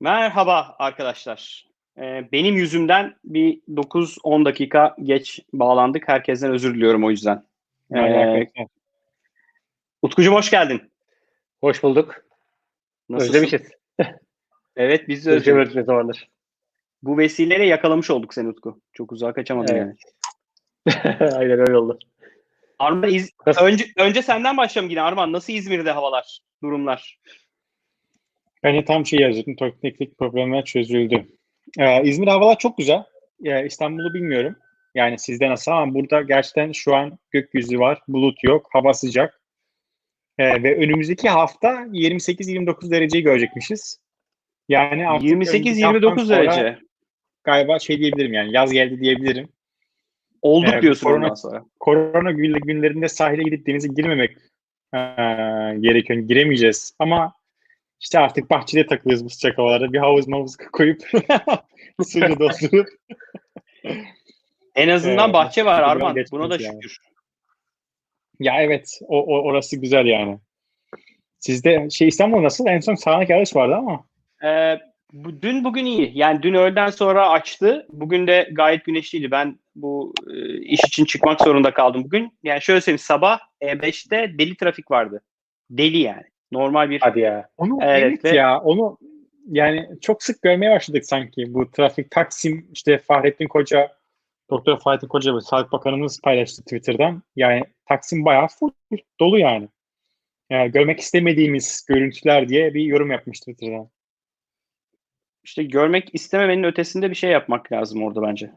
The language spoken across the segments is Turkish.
Merhaba arkadaşlar. Ee, benim yüzümden bir 9-10 dakika geç bağlandık. Herkesten özür diliyorum o yüzden. Ee, Utkucuğum hoş geldin. Hoş bulduk. Nasılsın? Özlemişiz. Evet biz de. Özlemiyoruz ne zamandır. Bu vesileyle yakalamış olduk seni Utku. Çok uzağa kaçamadın Evet. yani. Aynen öyle oldu. Arman, İz- önce, önce senden başlayalım yine Arman. Nasıl İzmir'de havalar, durumlar? Bence tam şey yazacaktım. Teknik problemler çözüldü. Ee, İzmir havalar çok güzel. Ee, İstanbul'u bilmiyorum. Yani sizde nasıl ama burada gerçekten şu an gökyüzü var. Bulut yok. Hava sıcak. Ee, ve önümüzdeki hafta 28-29 dereceyi görecekmişiz. Yani artık önümüzdeki haftadan 28-29 sonra derece. Galiba şey diyebilirim yani yaz geldi diyebilirim. Olduk Evet, diyorsun korona- ondan sonra. Korona gün- günlerinde sahile gidip denize girmemek ee, gerekiyor. Giremeyeceğiz. Ama işte artık bahçede takılırız bu sıcak havalarda. Bir havuz mavuz koyup suyu doldurup En azından Evet, bahçe var Arman. Buna da yani. şükür. ya evet o, o orası güzel yani. Sizde şey İstanbul nasıl? En son sağanak yağış vardı ama. Ee, bu, dün bugün iyi. Yani dün öğleden sonra açtı. Bugün de gayet güneşliydi. Ben bu e, iş için çıkmak zorunda kaldım bugün. Yani şöyle söyleyeyim sabah E5'te deli trafik vardı. Deli yani. Normal bir Hadi ya. Onu Evet, evet, ve- ya onu yani çok sık görmeye başladık sanki. Bu trafik Taksim işte Fahrettin Koca Doktor Fahrettin Koca ve Sağlık Bakanımız paylaştı Twitter'dan. Yani Taksim bayağı full dolu yani. Yani görmek istemediğimiz görüntüler diye bir yorum yapmış Twitter'dan. işte görmek istememenin ötesinde bir şey yapmak lazım orada bence.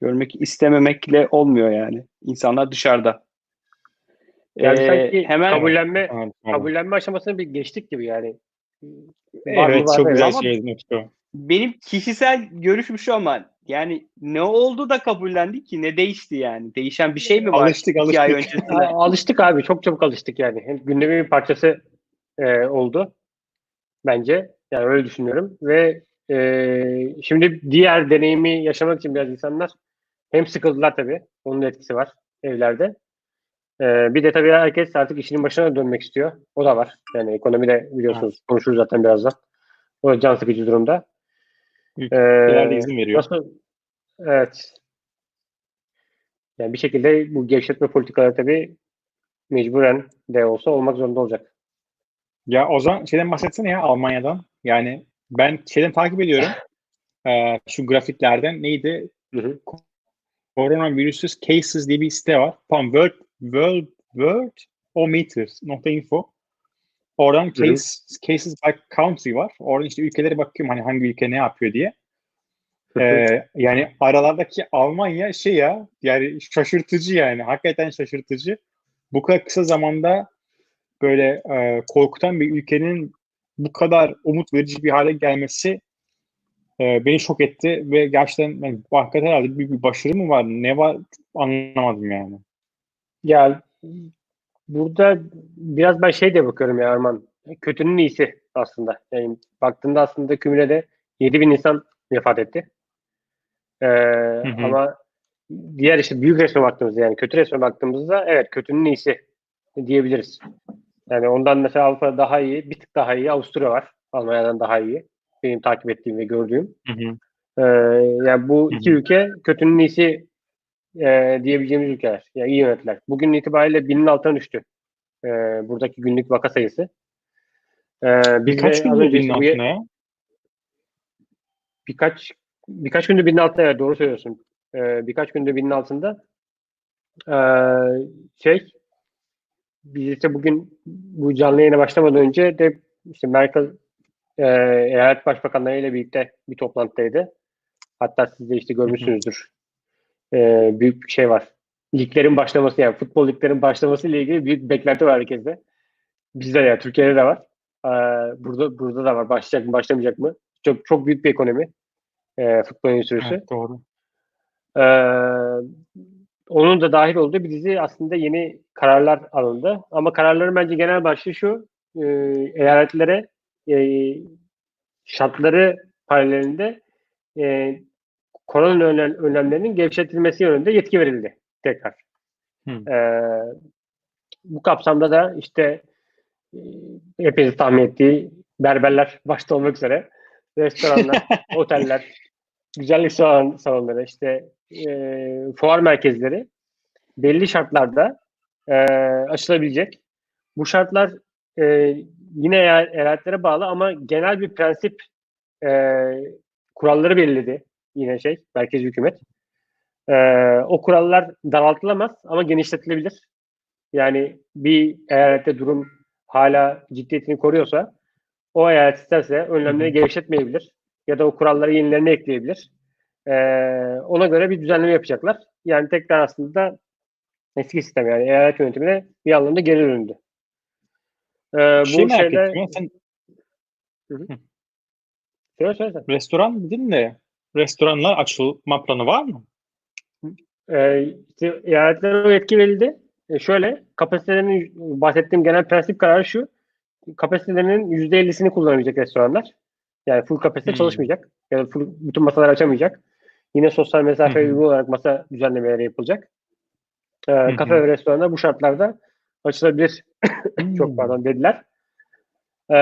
Görmek istememekle olmuyor yani. İnsanlar dışarıda. Yani Ee, sanki hemen kabullenme Evet, evet. kabullenme aşamasını bir geçtik gibi yani. Evet, Var çok güzel Ama- şey Utku. benim kişisel görüşüm şu ama yani ne oldu da kabullendik ki? Ne değişti yani? Değişen bir şey mi var? Alıştık, ay alıştık. öncesinde? Alıştık abi. Çok çabuk alıştık yani. Hem gündemin bir parçası e, oldu. Bence. Yani öyle düşünüyorum. Ve e, şimdi diğer deneyimi yaşamak için biraz insanlar hem sıkıldılar tabii. Onun da etkisi var evlerde. E, bir de tabii herkes artık işinin başına dönmek istiyor. O da var. Yani ekonomide biliyorsunuz konuşuruz zaten birazdan. O da can sıkıcı durumda. Ülkeler de E, izin veriyor. Nasıl? Evet. Yani bir şekilde bu gevşetme politikaları tabii mecburen de olsa olmak zorunda olacak. Ya o zaman şeyden bahsetsene ya Almanya'dan. Yani ben şeyden takip ediyorum. Ee, şu grafiklerden neydi? Hı hı. Coronavirus Cases diye bir site var. Tam World World World Info. Oradan hı. case, cases by country var. Oradan işte ülkelere bakıyorum hani hangi ülke ne yapıyor diye. Ee, yani aralardaki Almanya şey ya yani şaşırtıcı yani hakikaten şaşırtıcı. Bu kadar kısa zamanda böyle e, korkutan bir ülkenin bu kadar umut verici bir hale gelmesi e, beni şok etti ve gerçekten yani, hakikaten herhalde büyük bir başarı mı var ne var anlamadım yani. Ya burada biraz ben şey de bakıyorum ya Arman. Kötünün iyisi aslında. Yani baktığında aslında kümülede 7 bin insan vefat etti. Ee, hı. Ama diğer işte büyük resme baktığımızda yani kötü resme baktığımızda evet kötünün iyisi diyebiliriz. Yani ondan mesela Avrupa daha iyi, bir tık daha iyi. Avusturya var. Almanya'dan daha iyi. Benim takip ettiğim ve gördüğüm. Ee, yani bu iki Hı hı. ülke kötünün iyisi e, diyebileceğimiz ülkeler. Yani iyi yönettiler. Bugün itibariyle binin altına düştü. e, buradaki günlük vaka sayısı. E, biz Birkaç de gün binin altına ya. birkaç birkaç gündür binin altında evet, doğru söylüyorsun. E, birkaç gündür binin altında. E, şey biz işte bugün bu canlı yayına başlamadan önce de işte Merkel e, eyalet başbakanları ile birlikte bir toplantıdaydı. Hatta siz de işte görmüşsünüzdür. E, büyük bir şey var. Liglerin başlaması yani futbol liglerin başlaması ile ilgili büyük bir beklenti var herkeste. Bizde ya Türkiye'de de var. E, burada burada da var. Başlayacak mı başlamayacak mı? Çok çok büyük bir ekonomi. E, futbol endüstrisi. Evet, doğru. Ee, onun da dahil olduğu bir dizi aslında yeni kararlar alındı. Ama kararların bence genel başlığı şu. E, eyaletlere e, şartları paralelinde e, korona önlem, önlemlerinin gevşetilmesi yönünde yetki verildi tekrar. Ee, bu kapsamda da işte e, hepiniz tahmin ettiği berberler başta olmak üzere restoranlar, oteller, güzellik salon, salonları, işte e, fuar merkezleri belli şartlarda e, açılabilecek. Bu şartlar e, yine eyaletlere bağlı ama genel bir prensip e, kuralları belirledi yine şey merkez hükümet. E, o kurallar daraltılamaz ama genişletilebilir. Yani bir eyalette durum hala ciddiyetini koruyorsa o eyalet isterse önlemleri gevşetmeyebilir ya da o kuralları yenilerini ekleyebilir. Ee, ona göre bir düzenleme yapacaklar. Yani tekrar aslında eski sistem yani eyalet yönetimine bir anlamda geri döndü. Ee, şey bu şeyler... Sen... Söyle söyle sen. Restoran dedin de restoranlar açılma planı var mı? Ee, işte eyaletlere o yetki verildi. E şöyle kapasitelerinin bahsettiğim genel prensip kararı şu. Kapasitelerinin %50'sini kullanabilecek restoranlar. Yani full kapasite hmm. çalışmayacak. Yani full, bütün masalar açamayacak. Yine sosyal mesafe uygun olarak masa düzenlemeleri yapılacak. Ee, hmm. Kafe ve restoranlar bu şartlarda açılabilir. Çok pardon dediler. Ee,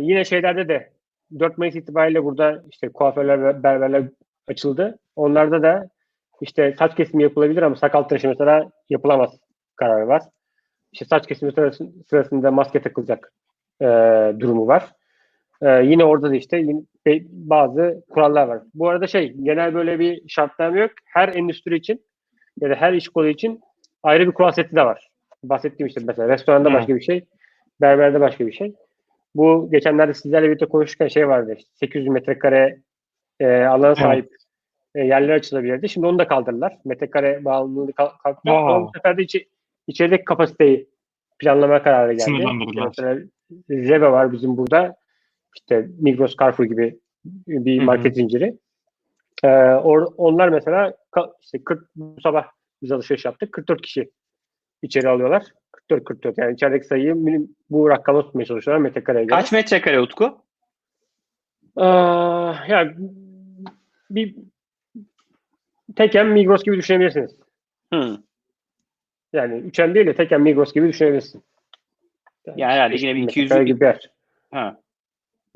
yine şeylerde de 4 Mayıs itibariyle burada işte kuaförler ve berberler açıldı. Onlarda da işte saç kesimi yapılabilir ama sakal tıraşı mesela yapılamaz kararı var. İşte saç kesimi sırasında maske takılacak e, durumu var. E, yine orada da işte bazı kurallar var. Bu arada şey genel böyle bir şartname yok. Her endüstri için ya da her iş kolu için ayrı bir kural seti de var. Bahsettiğim işte mesela restoranda başka bir şey, berberde başka bir şey. Bu geçenlerde sizlerle birlikte konuşurken şey vardı. İşte 800 metrekare e, alana sahip e, yerler açılabilirdi. Şimdi onu da kaldırdılar. Metrekare bağımlılığı kalktı. Bu sefer de içi, içerideki kapasiteyi planlama kararı geldi. Mesela Reve var bizim burada. İşte Migros, Carrefour gibi bir market Hı-hı. zinciri. Ee, or, onlar mesela işte 40 bu sabah biz alışveriş yaptık. 44 kişi içeri alıyorlar. 44 44 yani içerideki sayıyı bu rakama tutmaya çalışıyorlar metrekareye göre. Kaç metrekare Utku? Ee, yani bir teken Migros gibi düşünebilirsiniz. Hmm. Yani üçen değil de teken Migros gibi düşünebilirsin. Yani, yani herhalde yine bir 200 gibi yer. Ha.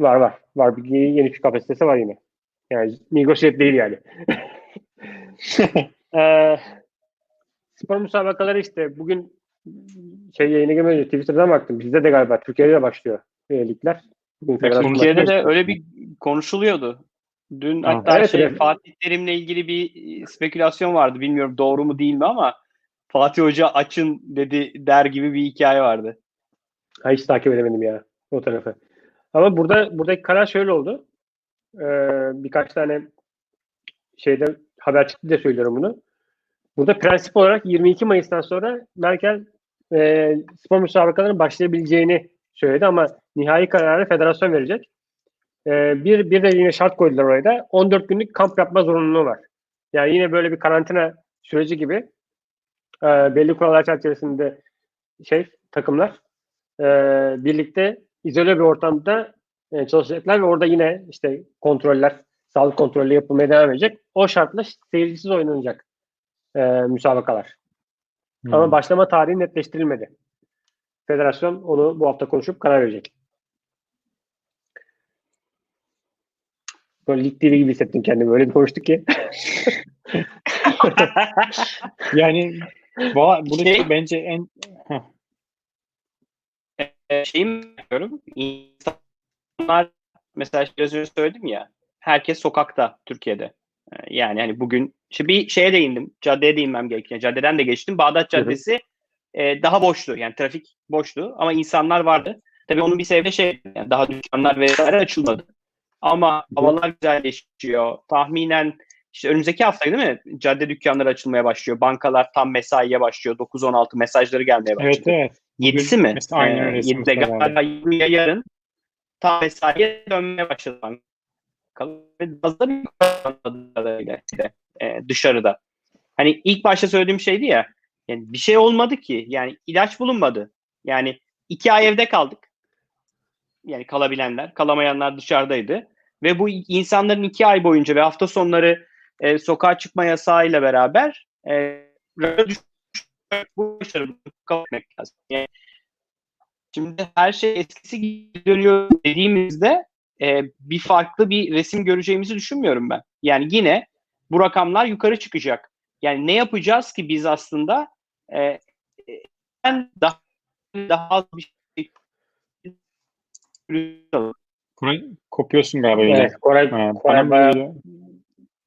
Var var. Var bir yeni bir kapasitesi var yine. Yani Migros jet değil yani. ee, spor müsabakaları işte bugün şey yayına girmeden Twitter'dan baktım. Bizde de galiba Türkiye'de de başlıyor ligler. Türkiye'de de öyle bir konuşuluyordu. Dün ha, hatta evet, şey evet. Fatih Terim'le ilgili bir spekülasyon vardı. Bilmiyorum doğru mu değil mi ama Fatih Hoca açın dedi der gibi bir hikaye vardı. Ha, hiç takip edemedim ya o tarafı. Ama burada buradaki karar şöyle oldu. Ee, birkaç tane şeyde haber çıktı da söylüyorum bunu. Burada prensip olarak 22 Mayıs'tan sonra Merkel e, spor müsabakalarının başlayabileceğini söyledi ama nihai kararı federasyon verecek. E, bir, bir de yine şart koydular oraya da 14 günlük kamp yapma zorunluluğu var. Yani yine böyle bir karantina süreci gibi e, belli kurallar çerçevesinde şey takımlar e, birlikte izole bir ortamda e, çalışacaklar ve orada yine işte kontroller, sağlık kontrolü yapılmaya devam edecek. O şartla seyircisiz oynanacak e, müsabakalar. Hmm. Ama başlama tarihi netleştirilmedi. Federasyon onu bu hafta konuşup karar verecek. Böyle lig TV gibi hissettim kendimi. Öyle bir konuştuk ki. yani bu şey, bence en e, şeyi yapıyorum. İnsanlar mesela biraz önce söyledim ya herkes sokakta Türkiye'de. E, yani hani bugün işte bir şeye değindim. Caddeye değinmem gerekiyor. Caddeden de geçtim. Bağdat Caddesi e, daha boştu. Yani trafik boştu ama insanlar vardı. Tabii onun bir sebebi şey yani daha dükkanlar vesaire açılmadı. Ama havalar güzelleşiyor. Tahminen işte önümüzdeki hafta değil mi? Cadde dükkanları açılmaya başlıyor. Bankalar tam mesaiye başlıyor. 9-16 mesajları gelmeye başlıyor. Evet evet. 7'si mi? Mesela aynen öyle. Ee, 7'de galiba yarın tam mesaiye dönmeye başladı bankalar. Fazla kadarıyla e, dışarıda. Hani ilk başta söylediğim şeydi ya yani bir şey olmadı ki. Yani ilaç bulunmadı. Yani iki ay evde kaldık. Yani kalabilenler, kalamayanlar dışarıdaydı. Ve bu insanların iki ay boyunca ve hafta sonları e, sokağa çıkma yasağıyla beraber e, bu başarılı lazım. Yani, şimdi her şey eskisi gibi dönüyor dediğimizde e, bir farklı bir resim göreceğimizi düşünmüyorum ben. Yani yine bu rakamlar yukarı çıkacak. Yani ne yapacağız ki biz aslında e, en daha daha az bir şey Koray kopuyorsun galiba. Evet, Koray, Ha, Koray bayağı- böyle-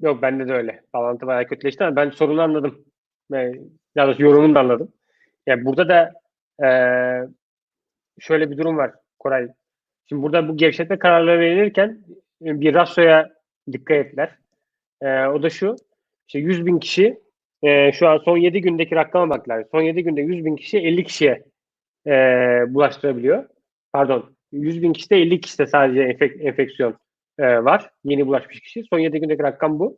yok bende de öyle. Bağlantı bayağı kötüleşti ama ben sorunu anladım. Ya da yorumunu da anladım. Yani burada da eee, şöyle bir durum var Koray. Şimdi burada bu gevşetme kararları verilirken e, bir rasyoya dikkat ettiler. Eee, o da şu. İşte 100 bin kişi eee, şu an son 7 gündeki rakama baktılar. Son 7 günde 100 bin kişi 50 kişiye eee, bulaştırabiliyor. Pardon. 100 bin kişide 50 kişide sadece enfek- enfeksiyon eee, var. Yeni bulaşmış kişi. Son 7 gündeki rakam bu.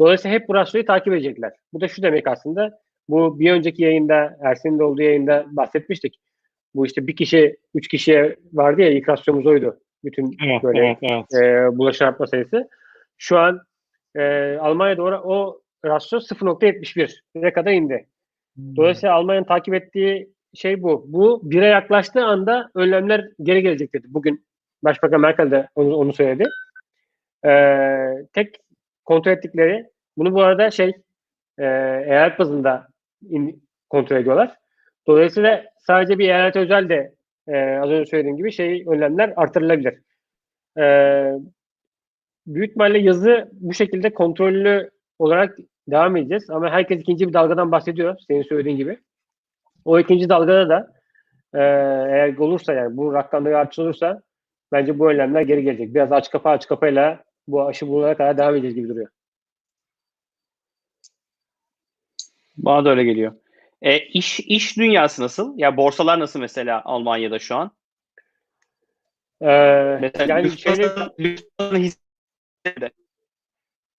Dolayısıyla hep bu rasyoyu takip edecekler. Bu da şu demek aslında. Bu bir önceki yayında, Ersin'in de olduğu yayında bahsetmiştik. Bu işte bir kişi, üç kişiye vardı ya ilk rasyomuz oydu. Bütün Evet, böyle evet, evet. e, bulaşan artma sayısı. Şu an e, Almanya'da o, o rasyo 0.71 ne kadar indi. Dolayısıyla Almanya'nın takip ettiği şey bu. Bu bire yaklaştığı anda önlemler geri gelecek dedi. Bugün Başbakan Merkel de onu, onu söyledi. Ee, tek kontrol ettikleri bunu bu arada şey e, eyalet bazında in- kontrol ediyorlar. Dolayısıyla sadece bir eyalet özel de e, az önce söylediğim gibi şey önlemler artırılabilir. E, büyük ihtimalle yazı bu şekilde kontrollü olarak devam edeceğiz. Ama herkes ikinci bir dalgadan bahsediyor. Senin söylediğin gibi. O ikinci dalgada da e, eğer olursa yani bu rakamları artış bence bu önlemler geri gelecek. Biraz aç kapa aç kapayla bu aşı bulunana kadar devam edeceğiz gibi duruyor. Bana da öyle geliyor. E, iş iş dünyası nasıl? Ya borsalar nasıl mesela Almanya'da şu an? Ee, Mesela yani şöyle Lufthansa- Lufthansa hisse-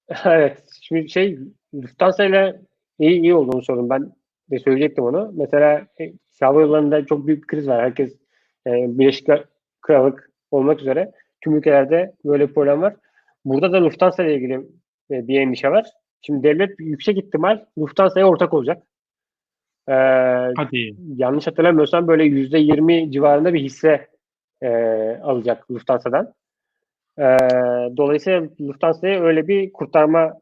evet. Şimdi şey Lufthansa ile iyi, iyi olduğunu sordum. Ben de söyleyecektim onu. Mesela e, hava yollarında çok büyük bir kriz var. Herkes e, Birleşik Krallık olmak üzere tüm ülkelerde böyle bir problem var. Burada da Lufthansa ile ilgili e, bir endişe var. Şimdi devlet yüksek ihtimal Lufthansa'ya ortak olacak. Ee, Hadi. yanlış hatırlamıyorsam böyle yüzde yirmi civarında bir hisse e, alacak Lufthansa'dan. E, dolayısıyla Lufthansa'ya öyle bir kurtarma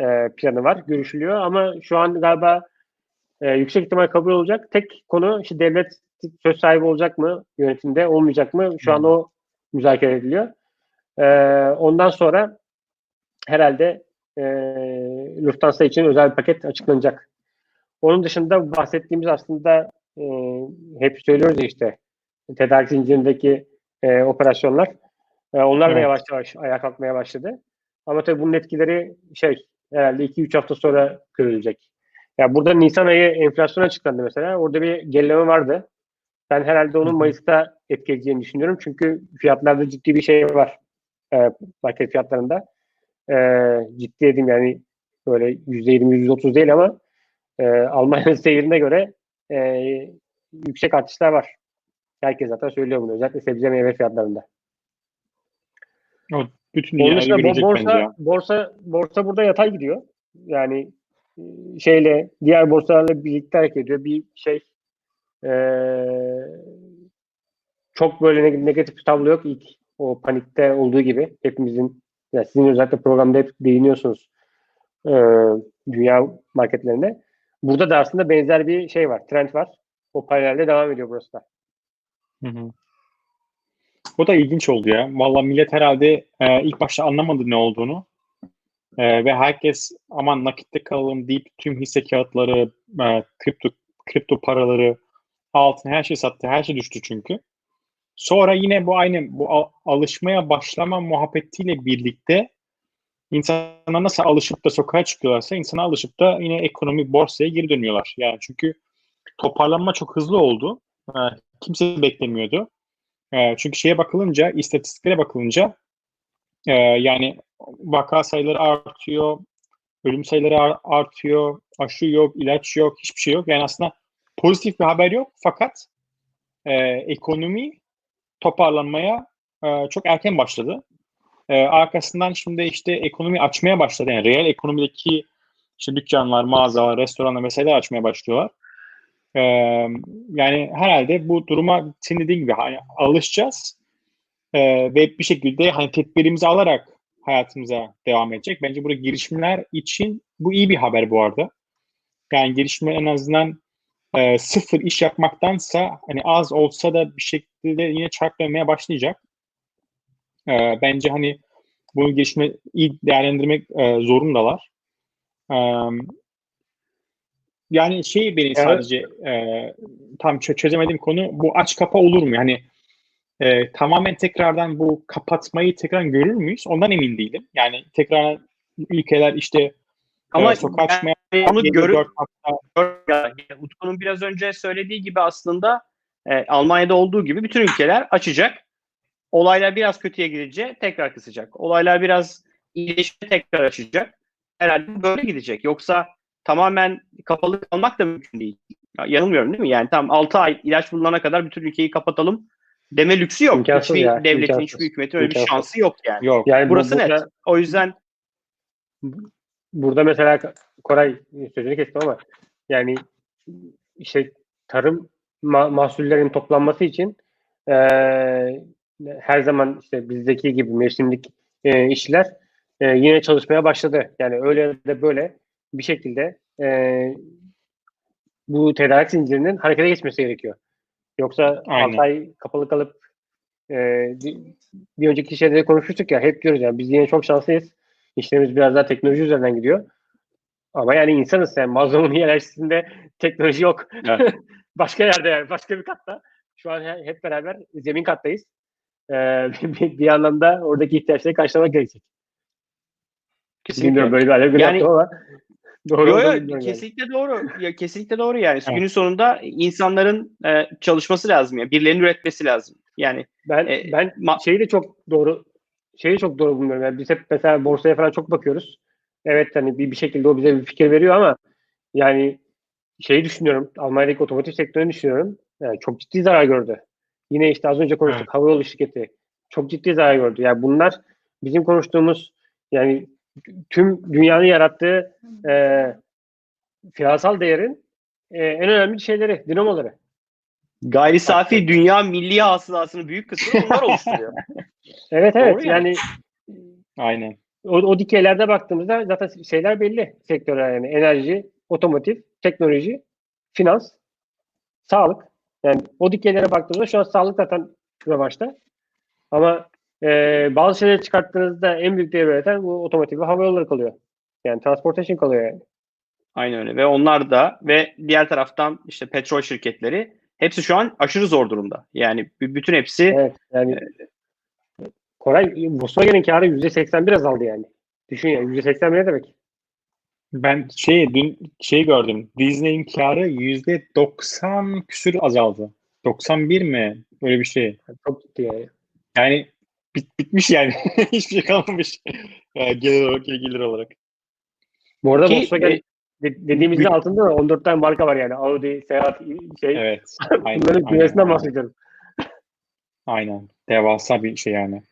e, planı var, görüşülüyor ama şu an galiba e, yüksek ihtimal kabul olacak. Tek konu işte devlet söz sahibi olacak mı yönetimde, olmayacak mı? Şu an o müzakere ediliyor. E, ondan sonra herhalde e, Lufthansa için özel bir paket açıklanacak. Onun dışında bahsettiğimiz aslında e, hep söylüyoruz ya işte tedarik zincirindeki e, operasyonlar. E, onlar da Evet. yavaş yavaş ayağa kalkmaya başladı. Ama tabii bunun etkileri şey herhalde 2-3 hafta sonra görülecek. Ya burada Nisan ayı enflasyon açıklandı mesela. Orada bir gerileme vardı. Ben herhalde onun Mayıs'ta etkileyeceğini düşünüyorum. Çünkü fiyatlarda ciddi bir şey var. E, market fiyatlarında. E, ciddi dedim yani böyle %20, %30 değil ama e, Almanya'nın seyrine göre e, yüksek artışlar var. Herkes zaten söylüyor bunu. Özellikle sebze meyve fiyatlarında. Bütün Onun dışında bo- borsa, ya. borsa, borsa burada yatay gidiyor. Yani e, şeyle diğer borsalarla birlikte hareket ediyor. Bir şey e, çok böyle neg- negatif bir tablo yok. İlk o panikte olduğu gibi hepimizin ya sizin özellikle programda hep değiniyorsunuz e, dünya marketlerine. Burada da aslında benzer bir şey var. Trend var. O paralelde devam ediyor burası da. Hı hı. O da ilginç oldu ya. Vallahi millet herhalde e, ilk başta anlamadı ne olduğunu. E, ve herkes aman nakitte kalalım deyip tüm hisse kağıtları, e, kripto kripto paraları, altın her şey sattı. Her şey düştü çünkü. Sonra yine bu aynı bu al- alışmaya başlama muhabbetiyle birlikte insanlar nasıl alışıp da sokağa çıkıyorlarsa insana alışıp da yine ekonomi borsaya geri dönüyorlar. Yani çünkü toparlanma çok hızlı oldu. E, kimse beklemiyordu. E, çünkü şeye bakılınca, istatistiklere bakılınca e, yani vaka sayıları artıyor, ölüm sayıları ar- artıyor, aşı yok, ilaç yok, hiçbir şey yok. Yani aslında pozitif bir haber yok fakat e, ekonomi toparlanmaya e, çok erken başladı. E, arkasından şimdi işte ekonomi açmaya başladı. Yani reel ekonomideki işte dükkanlar, mağazalar, restoranlar mesela açmaya başlıyorlar. E, yani herhalde bu duruma senin dediğin gibi hani alışacağız. Ee, ve bir şekilde hani tedbirimizi alarak hayatımıza devam edecek. Bence burada girişimler için bu iyi bir haber bu arada. Yani girişimler en azından e, sıfır iş yapmaktansa hani az olsa da bir şekilde yine çark dönmeye başlayacak. E, bence hani bunu girişimi iyi değerlendirmek e, zorundalar. E, yani şey beni sadece e, tam çö- çözemediğim konu bu aç kapa olur mu? Yani e, tamamen tekrardan bu kapatmayı tekrar görür müyüz? Ondan emin değilim. Yani tekrar ülkeler işte Ama e, sokağa ben çıkmaya onu görüp dört hafta Ya, Utku'nun biraz önce söylediği gibi aslında e, Almanya'da olduğu gibi bütün ülkeler açacak. Olaylar biraz kötüye gidince tekrar kısacak. Olaylar biraz iyileşince tekrar açacak. Herhalde böyle gidecek. Yoksa tamamen kapalı kalmak da mümkün değil. Ya, yanılmıyorum değil mi? Yani tam 6 ay ilaç bulunana kadar bütün ülkeyi kapatalım deme lüksü yok. İmkansız hiçbir ya, devletin, imkansız. hiçbir hükümetin öyle bir İmkansız. şansı yok yani. yok. Yani bu- Burası burada, net. O yüzden burada mesela Koray sözünü kestim ama yani işte tarım ma- mahsullerin toplanması için eee, her zaman işte bizdeki gibi mevsimlik eee, işler eee, yine çalışmaya başladı. Yani öyle de böyle bir şekilde eee, bu tedarik zincirinin harekete geçmesi gerekiyor. Yoksa Aynen. 6 ay kapalı kalıp eee, bir, önceki şeyde de konuşmuştuk ya hep diyoruz yani biz yine çok şanslıyız. İşlerimiz biraz daha teknoloji üzerinden gidiyor. Ama yani insanız yani Maslow'un hiyerarşisinde teknoloji yok. Evet. başka yerde yani başka bir katta. Şu an he- hep beraber zemin kattayız. Ee, bir, bir anlamda oradaki ihtiyaçları karşılamak gerekecek. Bilmiyorum böyle bir alev Yani- ama doğru Yo, bilmiyorum yani. kesinlikle doğru. Ya, kesinlikle doğru yani. Evet. Günün sonunda insanların e, çalışması lazım. Yani. Birilerinin üretmesi lazım. Yani Ben E, ben ma- şeyi de çok doğru şeyi çok doğru bulmuyorum. Yani biz hep mesela borsaya falan çok bakıyoruz. Evet hani bir, bir şekilde o bize bir fikir veriyor ama yani şeyi düşünüyorum. Almanya'daki otomotiv sektörünü düşünüyorum. Yani çok ciddi zarar gördü. Yine işte az önce konuştuk havayolu şirketi çok ciddi zarar gördü. Yani bunlar bizim konuştuğumuz yani tüm dünyanın yarattığı e, finansal değerin e, en önemli şeyleri, dinamoları. gayri safi dünya milli hasılasının büyük kısmını bunlar oluşturuyor. Evet evet Doğru yani. yani Aynen. o, o dikeylerde baktığımızda zaten şeyler belli sektörler yani enerji, otomotiv, teknoloji, finans, sağlık. Yani o dikeylere baktığımızda şu an sağlık zaten revaçta. Ama e, bazı şeyleri çıkarttığınızda en büyük değer üreten bu otomotiv ve hava yolları kalıyor. Yani transportation kalıyor yani. Aynen öyle. Ve onlar da ve diğer taraftan işte petrol şirketleri hepsi şu an aşırı zor durumda. Yani bütün hepsi Evet yani Koray Volkswagen'in karı %81 azaldı yani. Düşün yani %81 ne demek? Ben şey dün şey gördüm. Disney'in karı yüzde 90 küsür azaldı. 91 mi? Öyle bir şey. Çok ciddi yani. Yani bit, bitmiş yani. Hiçbir şey kalmamış. Yani gelir olarak, gelir olarak. Bu arada Ki, Volkswagen e, de- dediğimizde altında da 14 tane marka var yani. Audi, Seat, şey. Evet. Aynen. Bunların kümesinden aynen. bahsediyorum. Aynen. Devasa bir şey yani.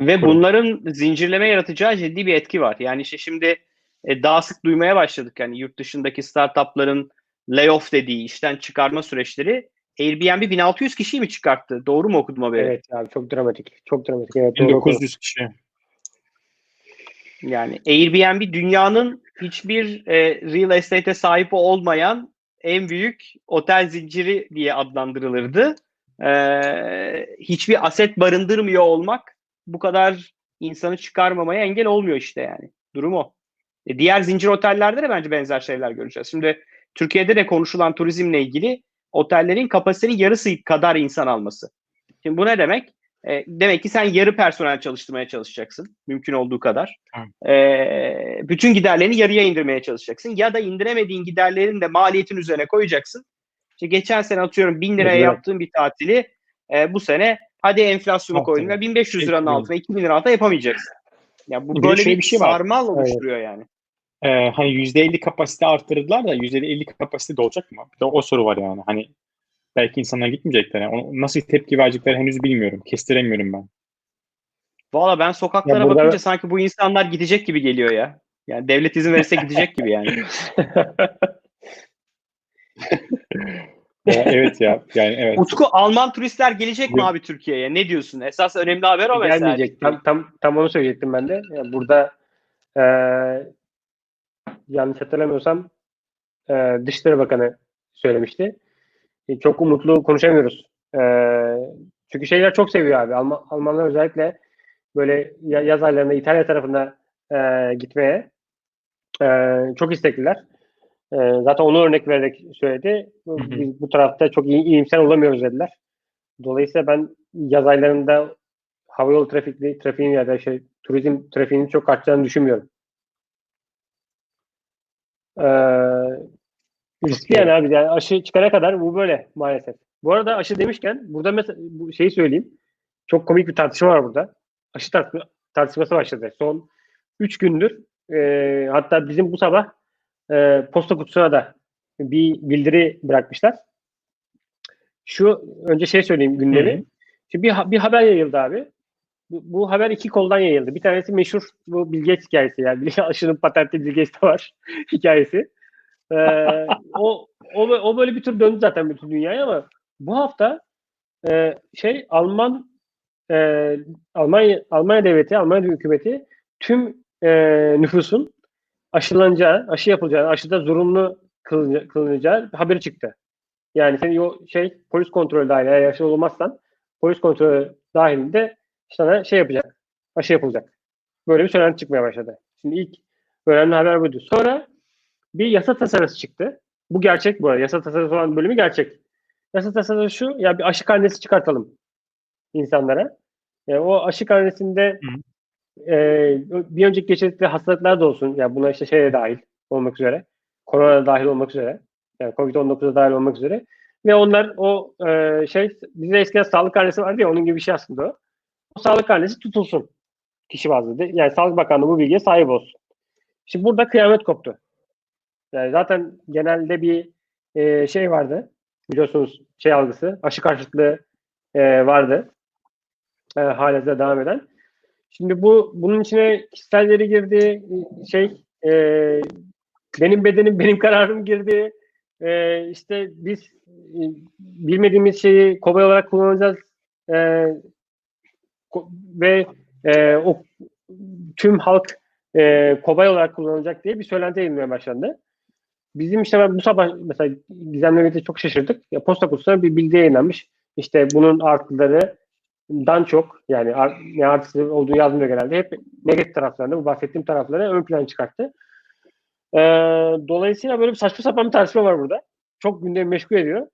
ve bunların zincirleme yaratacağı ciddi bir etki var. Yani işte şimdi e, daha sık duymaya başladık. Yani yurt dışındaki startupların layoff dediği işten çıkarma süreçleri Airbnb 1600 kişiyi mi çıkarttı? Doğru mu okudum haberi? Evet abi çok dramatik. Çok dramatik. Evet, doğru okudun. 1900 kişi. Yani Airbnb dünyanın hiçbir e, real estate'e sahip olmayan en büyük otel zinciri diye adlandırılırdı. E, hiçbir aset barındırmıyor olmak bu kadar insanı çıkarmamaya engel olmuyor işte yani. Durum o. E, diğer zincir otellerde de bence benzer şeyler göreceğiz. Şimdi Türkiye'de de konuşulan turizmle ilgili otellerin kapasitenin yarısı kadar insan alması. Şimdi bu ne demek? E, demek ki sen yarı personel çalıştırmaya çalışacaksın. Mümkün olduğu kadar. E, bütün giderlerini yarıya indirmeye çalışacaksın. Ya da indiremediğin giderlerin de maliyetin üzerine koyacaksın. İşte geçen sene atıyorum 1000 liraya Evet. yaptığın bir tatili e, bu sene hadi enflasyonu tabii. ve 1500 liranın altına 2000 lira altına yapamayacaksın. Ya bu böyle şöyle bir, bir şey var. sarmal oluşturuyor yani. Ee, hani %50 kapasite arttırdılar da %50 kapasite de olacak mı? Bir de o soru var yani. Hani belki insanlar gitmeyecekler. Yani. Onu- Nasıl tepki verecekler henüz bilmiyorum. Kestiremiyorum ben. Valla ben sokaklara Ya burada- bakınca sanki bu insanlar gidecek gibi geliyor ya. Yani devlet izin verirse gidecek gibi yani. Evet ya. Yani evet. Utku Alman turistler gelecek mi abi Türkiye'ye? Ne diyorsun? Esas önemli haber o mesela. Gelmeyecek. Tam, tam, tam onu söyleyecektim ben de. Yani burada eee yanlış hatırlamıyorsam eee Dışişleri Bakanı söylemişti. E, çok umutlu konuşamıyoruz. Eee, çünkü şeyler çok seviyor abi. Alman, Almanlar özellikle böyle ya- yaz aylarında İtalya tarafına eee, gitmeye eee, çok istekliler. Eee, zaten onu örnek vererek söyledi. Biz bu tarafta çok iyi, iyimser olamıyoruz dediler. Dolayısıyla ben yaz aylarında havayolu trafikli trafiğin ya da şey turizm trafiğinin çok artacağını düşünmüyorum. Ee, riskli yani abi yani aşı çıkana kadar bu böyle maalesef. Bu arada aşı demişken burada mesela bu şeyi söyleyeyim. Çok komik bir tartışma var burada. Aşı tartışma, tartışması başladı. Son 3 gündür e, hatta bizim bu sabah e, posta kutusuna da bir bildiri bırakmışlar. Şu önce şey söyleyeyim gündemi. Hı hı. Şimdi bir, bir haber yayıldı abi. Bu, bu haber iki koldan yayıldı. Bir tanesi meşhur bu Bill Gates hikayesi yani. Aşının patenti Bill Gates'te var hikayesi. Ee, o, o, o böyle bir tür döndü zaten bütün dünyaya ama bu hafta e, şey Alman e, Almanya Almanya devleti, Almanya hükümeti tüm e, nüfusun aşılanacağı, aşı yapılacağı, aşıda zorunlu kılınca- kılınacağı haberi çıktı. Yani senin o şey polis kontrolü dahil eğer aşı olmazsan polis kontrolü dahilinde sana şey yapacak. Aşı yapılacak. Böyle bir söylenti çıkmaya başladı. Şimdi ilk önemli haber buydu. Sonra bir yasa tasarısı çıktı. Bu gerçek bu arada. Yasa tasarısı olan bölümü gerçek. Yasa tasarısı şu, ya bir aşı karnesi çıkartalım insanlara. E, o aşı karnesinde e, bir önceki geçirdikleri hastalıklar da olsun. Yani buna işte şey dahil olmak üzere. Korona da dahil olmak üzere. Yani Covid-19'da dahil olmak üzere. Ve onlar o e, şey bizde eskiden sağlık karnesi vardı ya onun gibi bir şey aslında o. O sağlık karnesi tutulsun kişi bazlı. Yani Sağlık Bakanlığı bu bilgiye sahip olsun. Şimdi burada kıyamet koptu. Yani zaten genelde bir e, şey vardı. Biliyorsunuz şey algısı, aşı karşıtlığı e, vardı. E, hala devam eden. Şimdi bu bunun içine kişiselleri girdi, şey e, benim bedenim benim kararım girdi. E, işte biz e, bilmediğimiz şeyi kobay olarak kullanacağız e, ve e, o tüm halk e, kobay olarak kullanılacak diye bir söylenti yayılmaya başlandı. Bizim işte ben bu sabah mesela Gizem'le birlikte çok şaşırdık. Ya, posta kutusuna bir bilgi yayınlanmış. İşte bunun artılarından çok yani art, ne artısı olduğu yazmıyor genelde. Hep negatif taraflarını, bu bahsettiğim tarafları ön plana çıkarttı. Ee, dolayısıyla böyle bir saçma sapan bir tartışma var burada. Çok gündemi meşgul ediyor.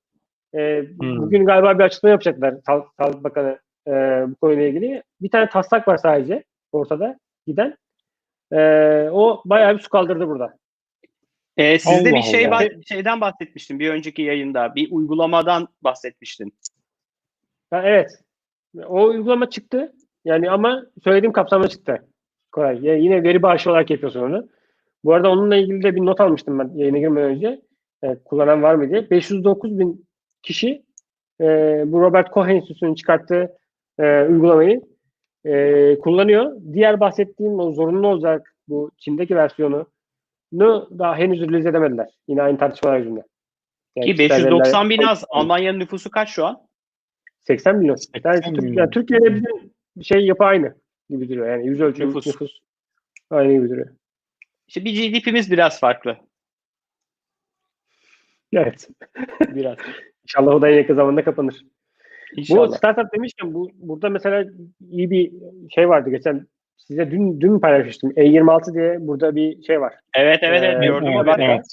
Ee, Hmm. Bugün galiba bir açıklama yapacaklar Sağlık, Sağlık Bakanı e, bu konuyla ilgili. Bir tane taslak var sadece ortada giden. Ee, o bayağı bir su kaldırdı burada. Ee, sizde Allah bir şey Allah. bah- şeyden bahsetmiştin bir önceki yayında. Bir uygulamadan bahsetmiştin. Ha, evet. O uygulama çıktı. Yani ama söylediğim kapsamda çıktı. Kolay. Ya yine veri bağışı olarak yapıyorsun onu. Bu arada onunla ilgili de bir not almıştım ben yayına girmeden önce. E, kullanan var mı diye. 509 bin kişi e, bu Robert Koch Enstitüsü'nün çıkarttığı e, uygulamayı e, kullanıyor. Diğer bahsettiğim o zorunlu olacak bu Çin'deki versiyonu daha henüz release edemediler. Yine aynı tartışmalar yüzünden. Yani Ki kişisel 590 bin az. Almanya'nın nüfusu kaç şu an? 80 milyon. 80 Yani, Türk- milyon. yani Türkiye'de bizim şey yapı aynı gibi duruyor. Yani yüz ölçümü Nüfus. nüfus. aynı gibi duruyor. İşte bir GDP'miz biraz farklı. Evet. Biraz. İnşallah o da en yakın zamanda kapanır. Bu İnşallah. startup demişken bu burada mesela iyi bir şey vardı geçen size dün dün paylaşmıştım. E26 diye burada bir şey var. Evet evet evet Ee, gördüm Evet, evet.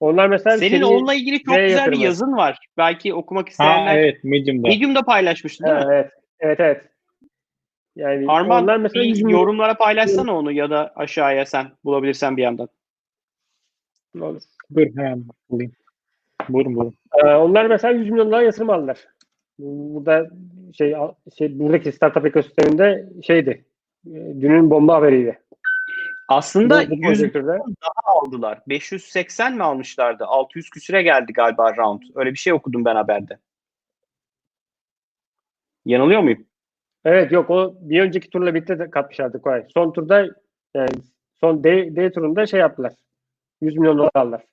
Onlar mesela Senin seni- onunla ilgili çok güzel bir yatırımı? yazın var. Belki okumak Ha isteyenler evet Medium'da. Medium'da paylaşmıştın değil Ha, mi? evet. Evet evet. Yani Arman onlar mesela bir 100 milyon- yorumlara paylaşsana onu ya da aşağıya sen bulabilirsen bir yandan. Olur. Dur hemen bulayım. Buyurun buyurun. Ee, onlar mesela 100 milyon dolar yatırım aldılar. Burada şey, şey buradaki startup ekosisteminde şeydi. e, Dünün bomba haberiydi. Aslında Bu- bu 100 konjonktürde. aldılar. 580 mi almışlardı? 600 küsüre geldi galiba round. Öyle bir şey okudum ben haberde. Yanılıyor muyum? Evet yok o bir önceki turla birlikte de katmışlardı Koray. Son turda yani son D, D turunda şey yaptılar. 100 milyon dolar aldılar.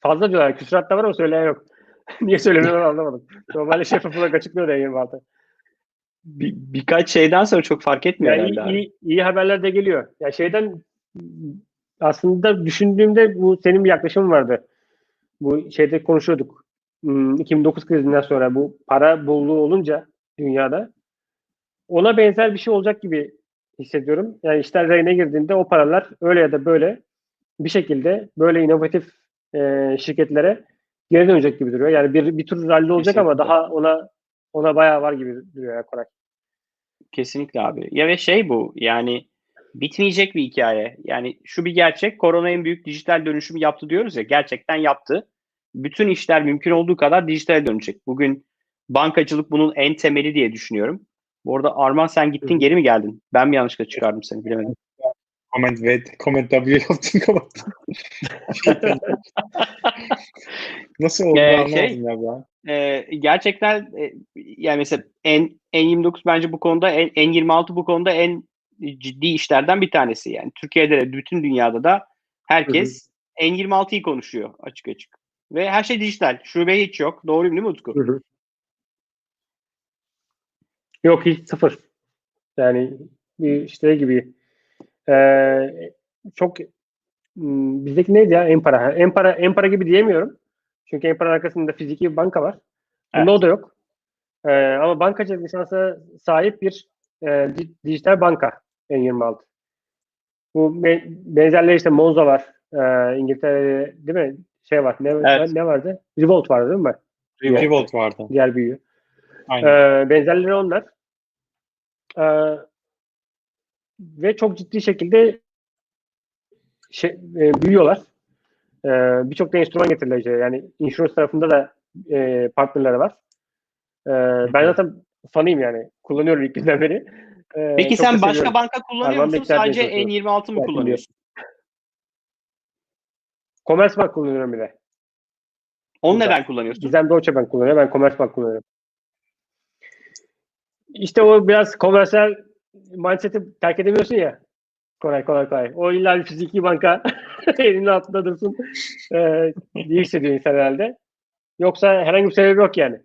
Fazla diyorlar. Küsurat da var ama söyleyen yok. Niye söylemiyorlar anlamadım. Normalde şeffaf olarak açıklıyor da yayın Bir, birkaç şeyden sonra çok fark etmiyor Yani herhalde iyi, iyi, iyi haberler de geliyor. Ya şeyden aslında düşündüğümde bu senin bir yaklaşımın vardı. Bu şeyde konuşuyorduk. Hmm, 2009 krizinden sonra bu para bolluğu olunca dünyada ona benzer bir şey olacak gibi hissediyorum. Yani işler rayına girdiğinde o paralar öyle ya da böyle bir şekilde böyle inovatif e, şirketlere geri dönecek gibi duruyor. Yani bir, bir tür rally olacak ama Kesinlikle. daha ona ona bayağı var gibi duruyor ya Koray. Kesinlikle abi. Ya ve şey bu yani bitmeyecek bir hikaye. Yani şu bir gerçek. Korona en büyük dijital dönüşümü yaptı diyoruz ya. Gerçekten yaptı. Bütün işler mümkün olduğu kadar dijitale dönecek. Bugün bankacılık bunun en temeli diye düşünüyorum. Bu arada Arman sen gittin geri mi geldin? Ben mi yanlışlıkla çıkardım seni bilemedim. Comment ve comment W yaptın kapattın. Nasıl oldu Ee, anlamadım şey- ya. Ee, gerçekten e, yani mesela N, N29 bence bu konuda N, N26 bu konuda en ciddi işlerden bir tanesi yani. Türkiye'de de bütün dünyada da herkes N26'yı konuşuyor açık açık. Ve her şey dijital. Şube hiç yok. Doğruyum değil mi Utku? Hı hı. Yok hiç sıfır. Yani bir işte gibi Ee, çok hmm, bizdeki neydi ya Empara. Empara, Empara gibi diyemiyorum. Çünkü Empara'nın arkasında fiziki bir banka var. Bunda o da yok. Ee, ama bankacılık lisansa sahip bir e, di- dijital banka N26. Bu be- benzerleri işte Monzo var. Ee, İngiltere'de değil mi? Şey var. Ne, Evet. ne vardı? Revolt vardı değil mi? Revolt. Revolt vardı. Diğer büyüğü. Aynen. Ee, benzerleri onlar. Ee, ve çok ciddi şekilde şey, e, büyüyorlar. Ee, Birçok da enstrüman getirdiler. işte. Yani insurance tarafında da e, partnerleri var. Ee, ben zaten fanıyım yani. Kullanıyorum ilk günden beri. Ee, Peki sen başka seviyorum. banka kullanıyor Arman musun? Sadece Bey N26 mı kullanıyorsun? Commerzbank kullanıyorum bir de. Onu Burada. neden kullanıyorsun? Gizem Deutsche Bank kullanıyor. Ben Commerzbank kullanıyorum. İşte o biraz komersal mindset'i terk edemiyorsun ya. Kolay kolay kolay. O illa bir fiziki banka elinin altında dursun e, diye hissediyor insan herhalde. Yoksa herhangi bir sebebi yok yani.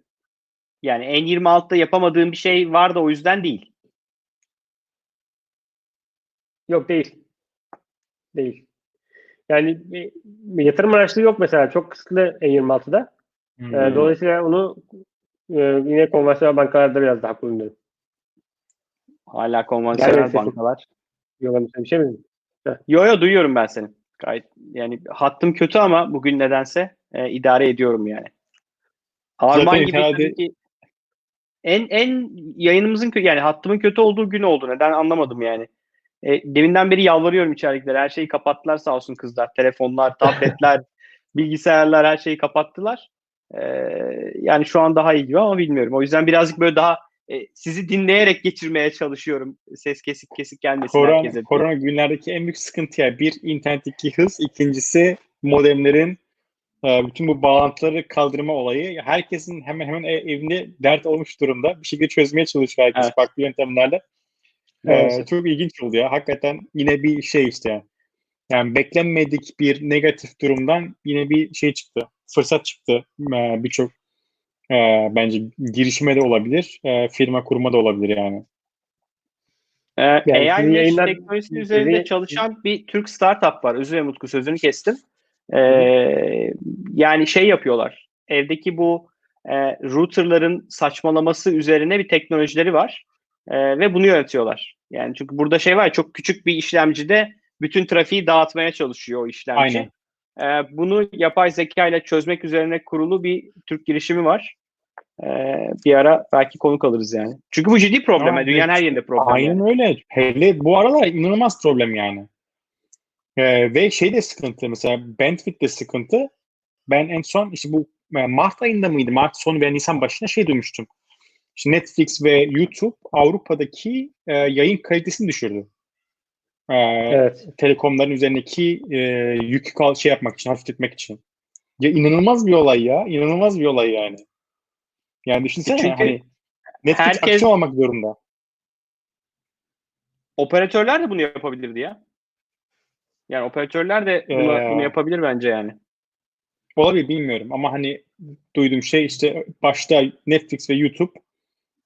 Yani N26'da yapamadığın bir şey var da o yüzden değil. Yok değil. Değil. Yani yatırım araçlığı yok mesela. Çok kısıtlı E26'da. Hmm. E, dolayısıyla onu e, yine konvansiyonel bankalarda biraz daha kullanıyorum. Hala konvansiyonel bankalar. Yok sen bir şey mi? Yo yo duyuyorum ben seni. Gayet yani hattım kötü ama bugün nedense e, idare ediyorum yani. Arman Zaten gibi herhalde- ki en en yayınımızın yani hattımın kötü olduğu gün oldu. Neden anlamadım yani. E, deminden beri yalvarıyorum içerikleri. Her şeyi kapattılar sağ olsun kızlar. Telefonlar, tabletler, bilgisayarlar her şeyi kapattılar. E, yani şu an daha iyi gibi ama bilmiyorum. O yüzden birazcık böyle daha e, sizi dinleyerek geçirmeye çalışıyorum. Ses kesik kesik gelmesin Korona, herkese. korona günlerdeki en büyük sıkıntı ya bir internetteki hız, ikincisi modemlerin e, bütün bu bağlantıları kaldırma olayı. Herkesin hemen hemen ev- evinde dert olmuş durumda. Bir şekilde çözmeye çalışıyor herkes Evet. farklı yöntemlerle. E, Evet. çok ilginç oldu ya. Hakikaten yine bir şey işte. Yani beklenmedik bir negatif durumdan yine bir şey çıktı. Fırsat çıktı e, birçok e, bence girişime de olabilir. e, firma kurma da olabilir yani. Ee, Yani AI yayınlar- teknolojisi üzerinde çalışan bir Türk startup var. Özür dilerim Utku sözünü kestim. Ee, yani şey yapıyorlar. Evdeki bu e, routerların saçmalaması üzerine bir teknolojileri var. E, ve bunu yönetiyorlar. Yani çünkü burada şey var çok küçük bir işlemcide bütün trafiği dağıtmaya çalışıyor o işlemci. Aynen. E, bunu yapay zeka ile çözmek üzerine kurulu bir Türk girişimi var. E, bir ara belki konuk alırız yani. Çünkü bu ciddi problem. Aa, Dünyanın evet. her yerinde problem. yani. Aynen öyle. Hele bu aralar inanılmaz problem yani. Ee, ve şey de sıkıntı mesela bandwidth de sıkıntı. Ben en son işte bu e, Mart ayında mıydı? Mart sonu veya Nisan başında şey duymuştum. İşte Netflix ve YouTube Avrupa'daki e, yayın kalitesini düşürdü. Ee, Evet. Telekomların üzerindeki e, yükü kal şey yapmak için, hafifletmek için. Ya inanılmaz bir olay ya. İnanılmaz bir olay yani. Yani düşünsene Çünkü hani Netflix herkes- aktif olmak zorunda. Operatörler de bunu yapabilirdi ya. Yani operatörler de bunu, Ee, bunu yapabilir bence yani. olabilir bilmiyorum ama hani duyduğum şey işte başta Netflix ve YouTube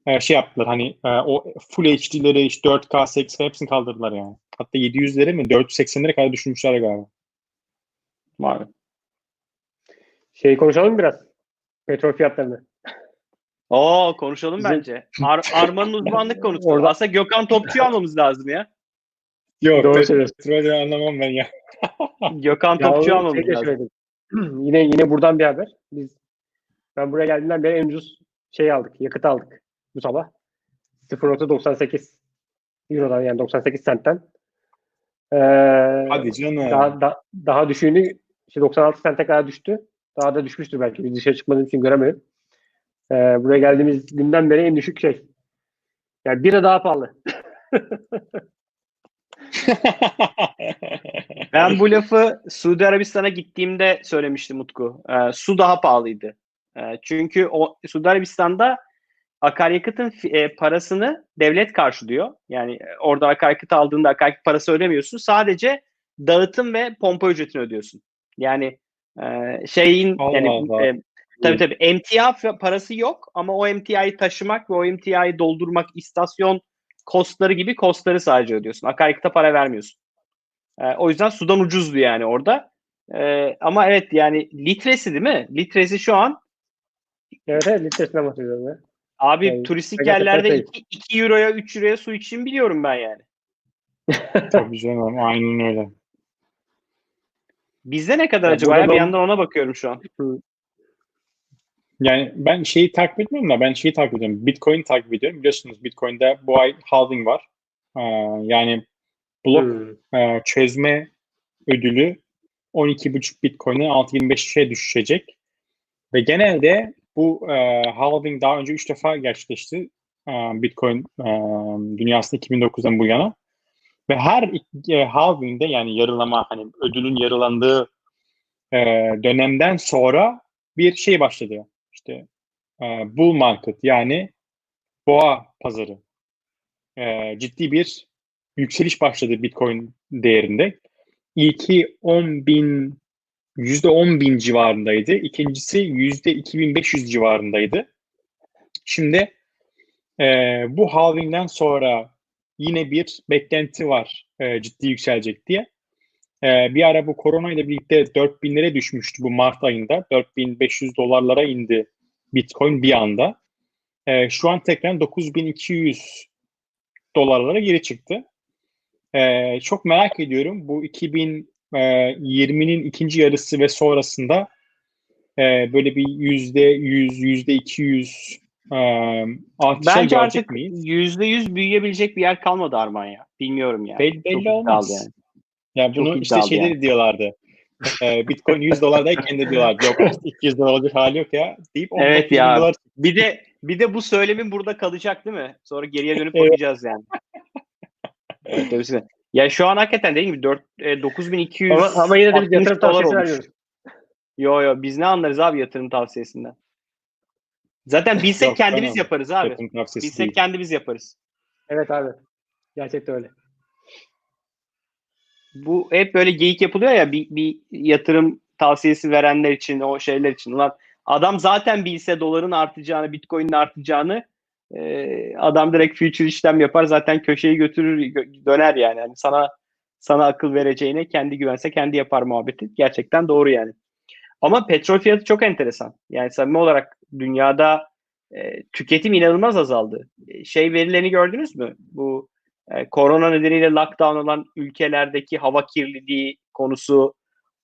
e, şey yaptılar hani e, o Full HD'leri işte 4K, 8K hepsini kaldırdılar yani. Hatta 700'lere mi 480'lere kadar düşürmüşler galiba. Var. Şey konuşalım biraz? Petrol fiyatlarını. Oo konuşalım Bizim- bence. Ar Arman'ın uzmanlık konusu. Orada- Aslında Gökhan Topçu'yu almamız lazım ya. Yok Doğru söylüyorsun. anlamam ben ya. Gökhan Topçu'yu almamız şey lazım. söyledim. yine yine buradan bir haber. Biz ben buraya geldiğimden beri en ucuz şey aldık. Yakıt aldık bu sabah. 0.98 Euro'dan yani 98 centten. Ee, Hadi canım. daha, da- daha düşüğünü işte 96 sente kadar düştü. Daha da düşmüştür belki. Biz dışarı çıkmadığım için göremiyorum. Ee, buraya geldiğimiz günden beri en düşük şey. Yani bira daha pahalı. Ben bu lafı Suudi Arabistan'a gittiğimde söylemiştim Utku. Ee, su daha pahalıydı. Ee, çünkü o Suudi Arabistan'da akaryakıtın e, parasını devlet karşılıyor. Yani e, orada akaryakıt aldığında akaryakıt parası ödemiyorsun. Sadece dağıtım ve pompa ücretini ödüyorsun. Yani e, şeyin Allah yani Allah. e, tabii tabii emtia f- parası yok ama o emtiayı taşımak ve o emtiayı doldurmak istasyon kostları gibi kostları sadece ödüyorsun. Akaryakıta para vermiyorsun. E, o yüzden sudan ucuzdu yani orada. E, ama evet yani litresi değil mi? Litresi şu an Evet evet litresine bahsediyorum ya. abi Yani turistik yerlerde şey. 2, 2 euroya 3 euroya su için biliyorum ben yani. Tabii canım aynen öyle. Bizde ne kadar Ya acaba? Ya? Bir yandan ona bakıyorum şu an. Yani ben şeyi takip etmiyorum da ben şeyi takip ediyorum. Bitcoin takip ediyorum. Biliyorsunuz Bitcoin'de bu ay halving var. Ee, yani blok Hmm. e, çözme ödülü 12,5 Bitcoin'e 6.25'e düşecek. Ve genelde bu e, halving daha önce 3 defa gerçekleşti. E, Bitcoin e, dünyasında 2009'dan bu yana. Ve her e, halving'de yani yarılama hani ödülün yarılandığı e, dönemden sonra bir şey başladı. İşte e, bull market yani boğa pazarı. E, ciddi bir yükseliş başladı Bitcoin değerinde. İlki 10 bin yüzde 10 bin civarındaydı. İkincisi yüzde 2500 civarındaydı. Şimdi e, bu halvingden sonra yine bir beklenti var e, ciddi yükselecek diye. E, bir ara bu korona ile birlikte 4000'lere düşmüştü bu Mart ayında. 4500 dolarlara indi Bitcoin bir anda. E, şu an tekrar 9200 dolarlara geri çıktı. E, çok merak ediyorum bu 2020'nin ikinci yarısı ve sonrasında e, böyle bir yüzde 100, yüzde 200 e, artışa Bence artık miyiz? %100 büyüyebilecek bir yer kalmadı Arman ya. Bilmiyorum ya. Belli, Çok belli olmaz. yani. Ya Çok bunu işte iddialı şeyleri yani. diyorlardı. Ee, Bitcoin 100 dolardayken de diyorlardı. Yok işte 200 dolar olacak hali yok ya. Deyip 19 Evet ya. dolar Bir de bir de bu söylemin burada kalacak değil mi? Sonra geriye dönüp bakacağız yani. Evet, tabii ya şu an hakikaten dediğim gibi 4 e, 9200 Ama, ama yine de biz 60 yatırım tavsiyesi olmuş. vermiyoruz. Yo yo biz ne anlarız abi yatırım tavsiyesinden. Zaten bilsek Yok, kendimiz canım. yaparız abi. Bilsek değil. kendimiz yaparız. Evet abi. Gerçekten öyle. Bu hep böyle geyik yapılıyor ya bir, bir yatırım tavsiyesi verenler için o şeyler için. Ulan adam zaten bilse doların artacağını, bitcoin'in artacağını e, adam direkt future işlem yapar zaten köşeyi götürür gö- döner yani. yani sana sana akıl vereceğine kendi güvense kendi yapar muhabbeti. Gerçekten doğru yani. Ama petrol fiyatı çok enteresan. Yani samimi olarak dünyada e, tüketim inanılmaz azaldı. E, şey verilerini gördünüz mü? Bu e, korona nedeniyle lockdown olan ülkelerdeki hava kirliliği konusu,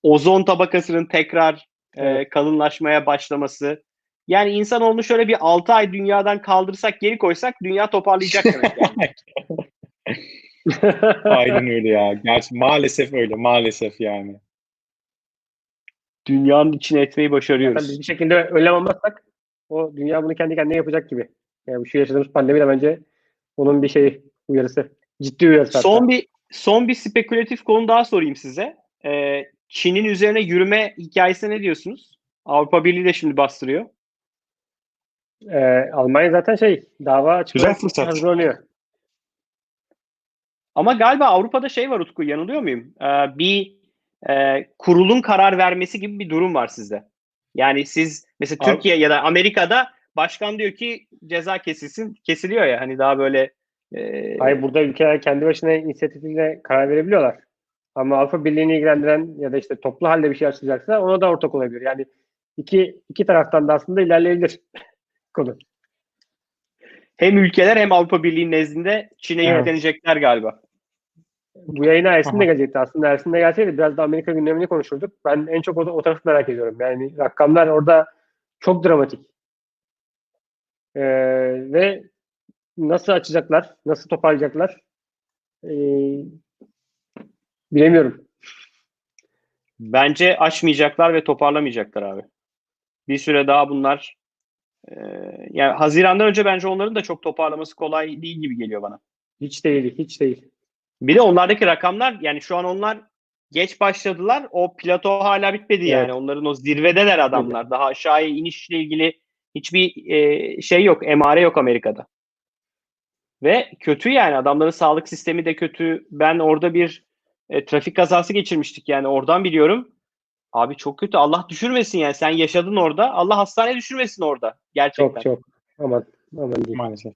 ozon tabakasının tekrar e, kalınlaşmaya başlaması. Yani insanoğlunu şöyle bir 6 ay dünyadan kaldırsak geri koysak dünya toparlayacak demek yani. Aynen öyle ya. Gerçi maalesef öyle. Maalesef yani. Dünyanın içine etmeyi Zaten başarıyoruz. biz bir şekilde önlem almazsak o dünya bunu kendi kendine yapacak gibi. Yani şu yaşadığımız pandemi de bence onun bir şey uyarısı. Ciddi uyarısı hatta. Son bir son bir spekülatif konu daha sorayım size. Ee, Çin'in üzerine yürüme hikayesine ne diyorsunuz? Avrupa Birliği de şimdi bastırıyor. Ee, Almanya zaten şey dava fırsat. hazırlanıyor. Ama galiba Avrupa'da şey var Utku yanılıyor muyum? Ee, bir e, kurulun karar vermesi gibi bir durum var sizde. Yani siz mesela Abi- Türkiye ya da Amerika'da başkan diyor ki ceza kesilsin kesiliyor ya hani daha böyle e, Hayır burada ülkeler kendi başına inisiyatifiyle karar verebiliyorlar. Ama Avrupa Birliği'ni ilgilendiren ya da işte toplu halde bir şey açılacaksa ona da ortak olabilir. Yani iki iki taraftan da aslında ilerleyebilir konu. hem ülkeler hem Avrupa Birliği nezdinde Çin'e Evet. yüklenecekler galiba. Bu yayına Ersin de gelecekti. Aslında Ersin de gelseydi biraz da Amerika gündemini konuşurduk. Ben en çok o, o tarafı merak ediyorum. Yani rakamlar orada çok dramatik. Ee, ve nasıl açacaklar, nasıl toparlayacaklar ee, bilemiyorum. Bence açmayacaklar ve toparlamayacaklar abi. Bir süre daha bunlar e, yani Haziran'dan önce bence onların da çok toparlaması kolay değil gibi geliyor bana. Hiç değil, hiç değil. Bir de onlardaki rakamlar yani şu an onlar geç başladılar. O plato hala bitmedi yani. Evet. Onların o zirvedeler adamlar. Daha aşağıya inişle ilgili hiçbir e, şey yok. Emare yok Amerika'da. Ve kötü yani. Adamların sağlık sistemi de kötü. Ben orada bir e, trafik kazası geçirmiştik yani. Oradan biliyorum. Abi çok kötü. Allah düşürmesin yani. Sen yaşadın orada. Allah hastaneye düşürmesin orada. Gerçekten. Çok çok. Aman, aman değil. Maalesef.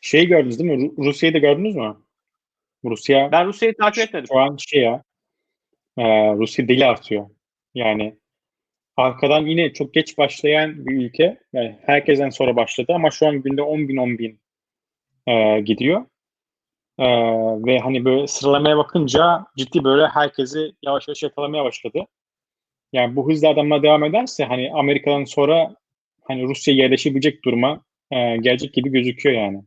Şeyi gördünüz değil mi? Ru- Rusya'yı da gördünüz mü? Rusya Ben Rusya'yı takip etmedim. şu an şey ya e, Rusya deli artıyor. Yani arkadan yine çok geç başlayan bir ülke. Yani herkesten sonra başladı ama şu an günde 10 bin 10 bin e, gidiyor. E, ve hani böyle sıralamaya bakınca ciddi böyle herkesi yavaş yavaş yakalamaya başladı. Yani bu hızla adamlar devam ederse hani Amerika'dan sonra hani Rusya yerleşebilecek duruma e, gelecek gibi gözüküyor yani.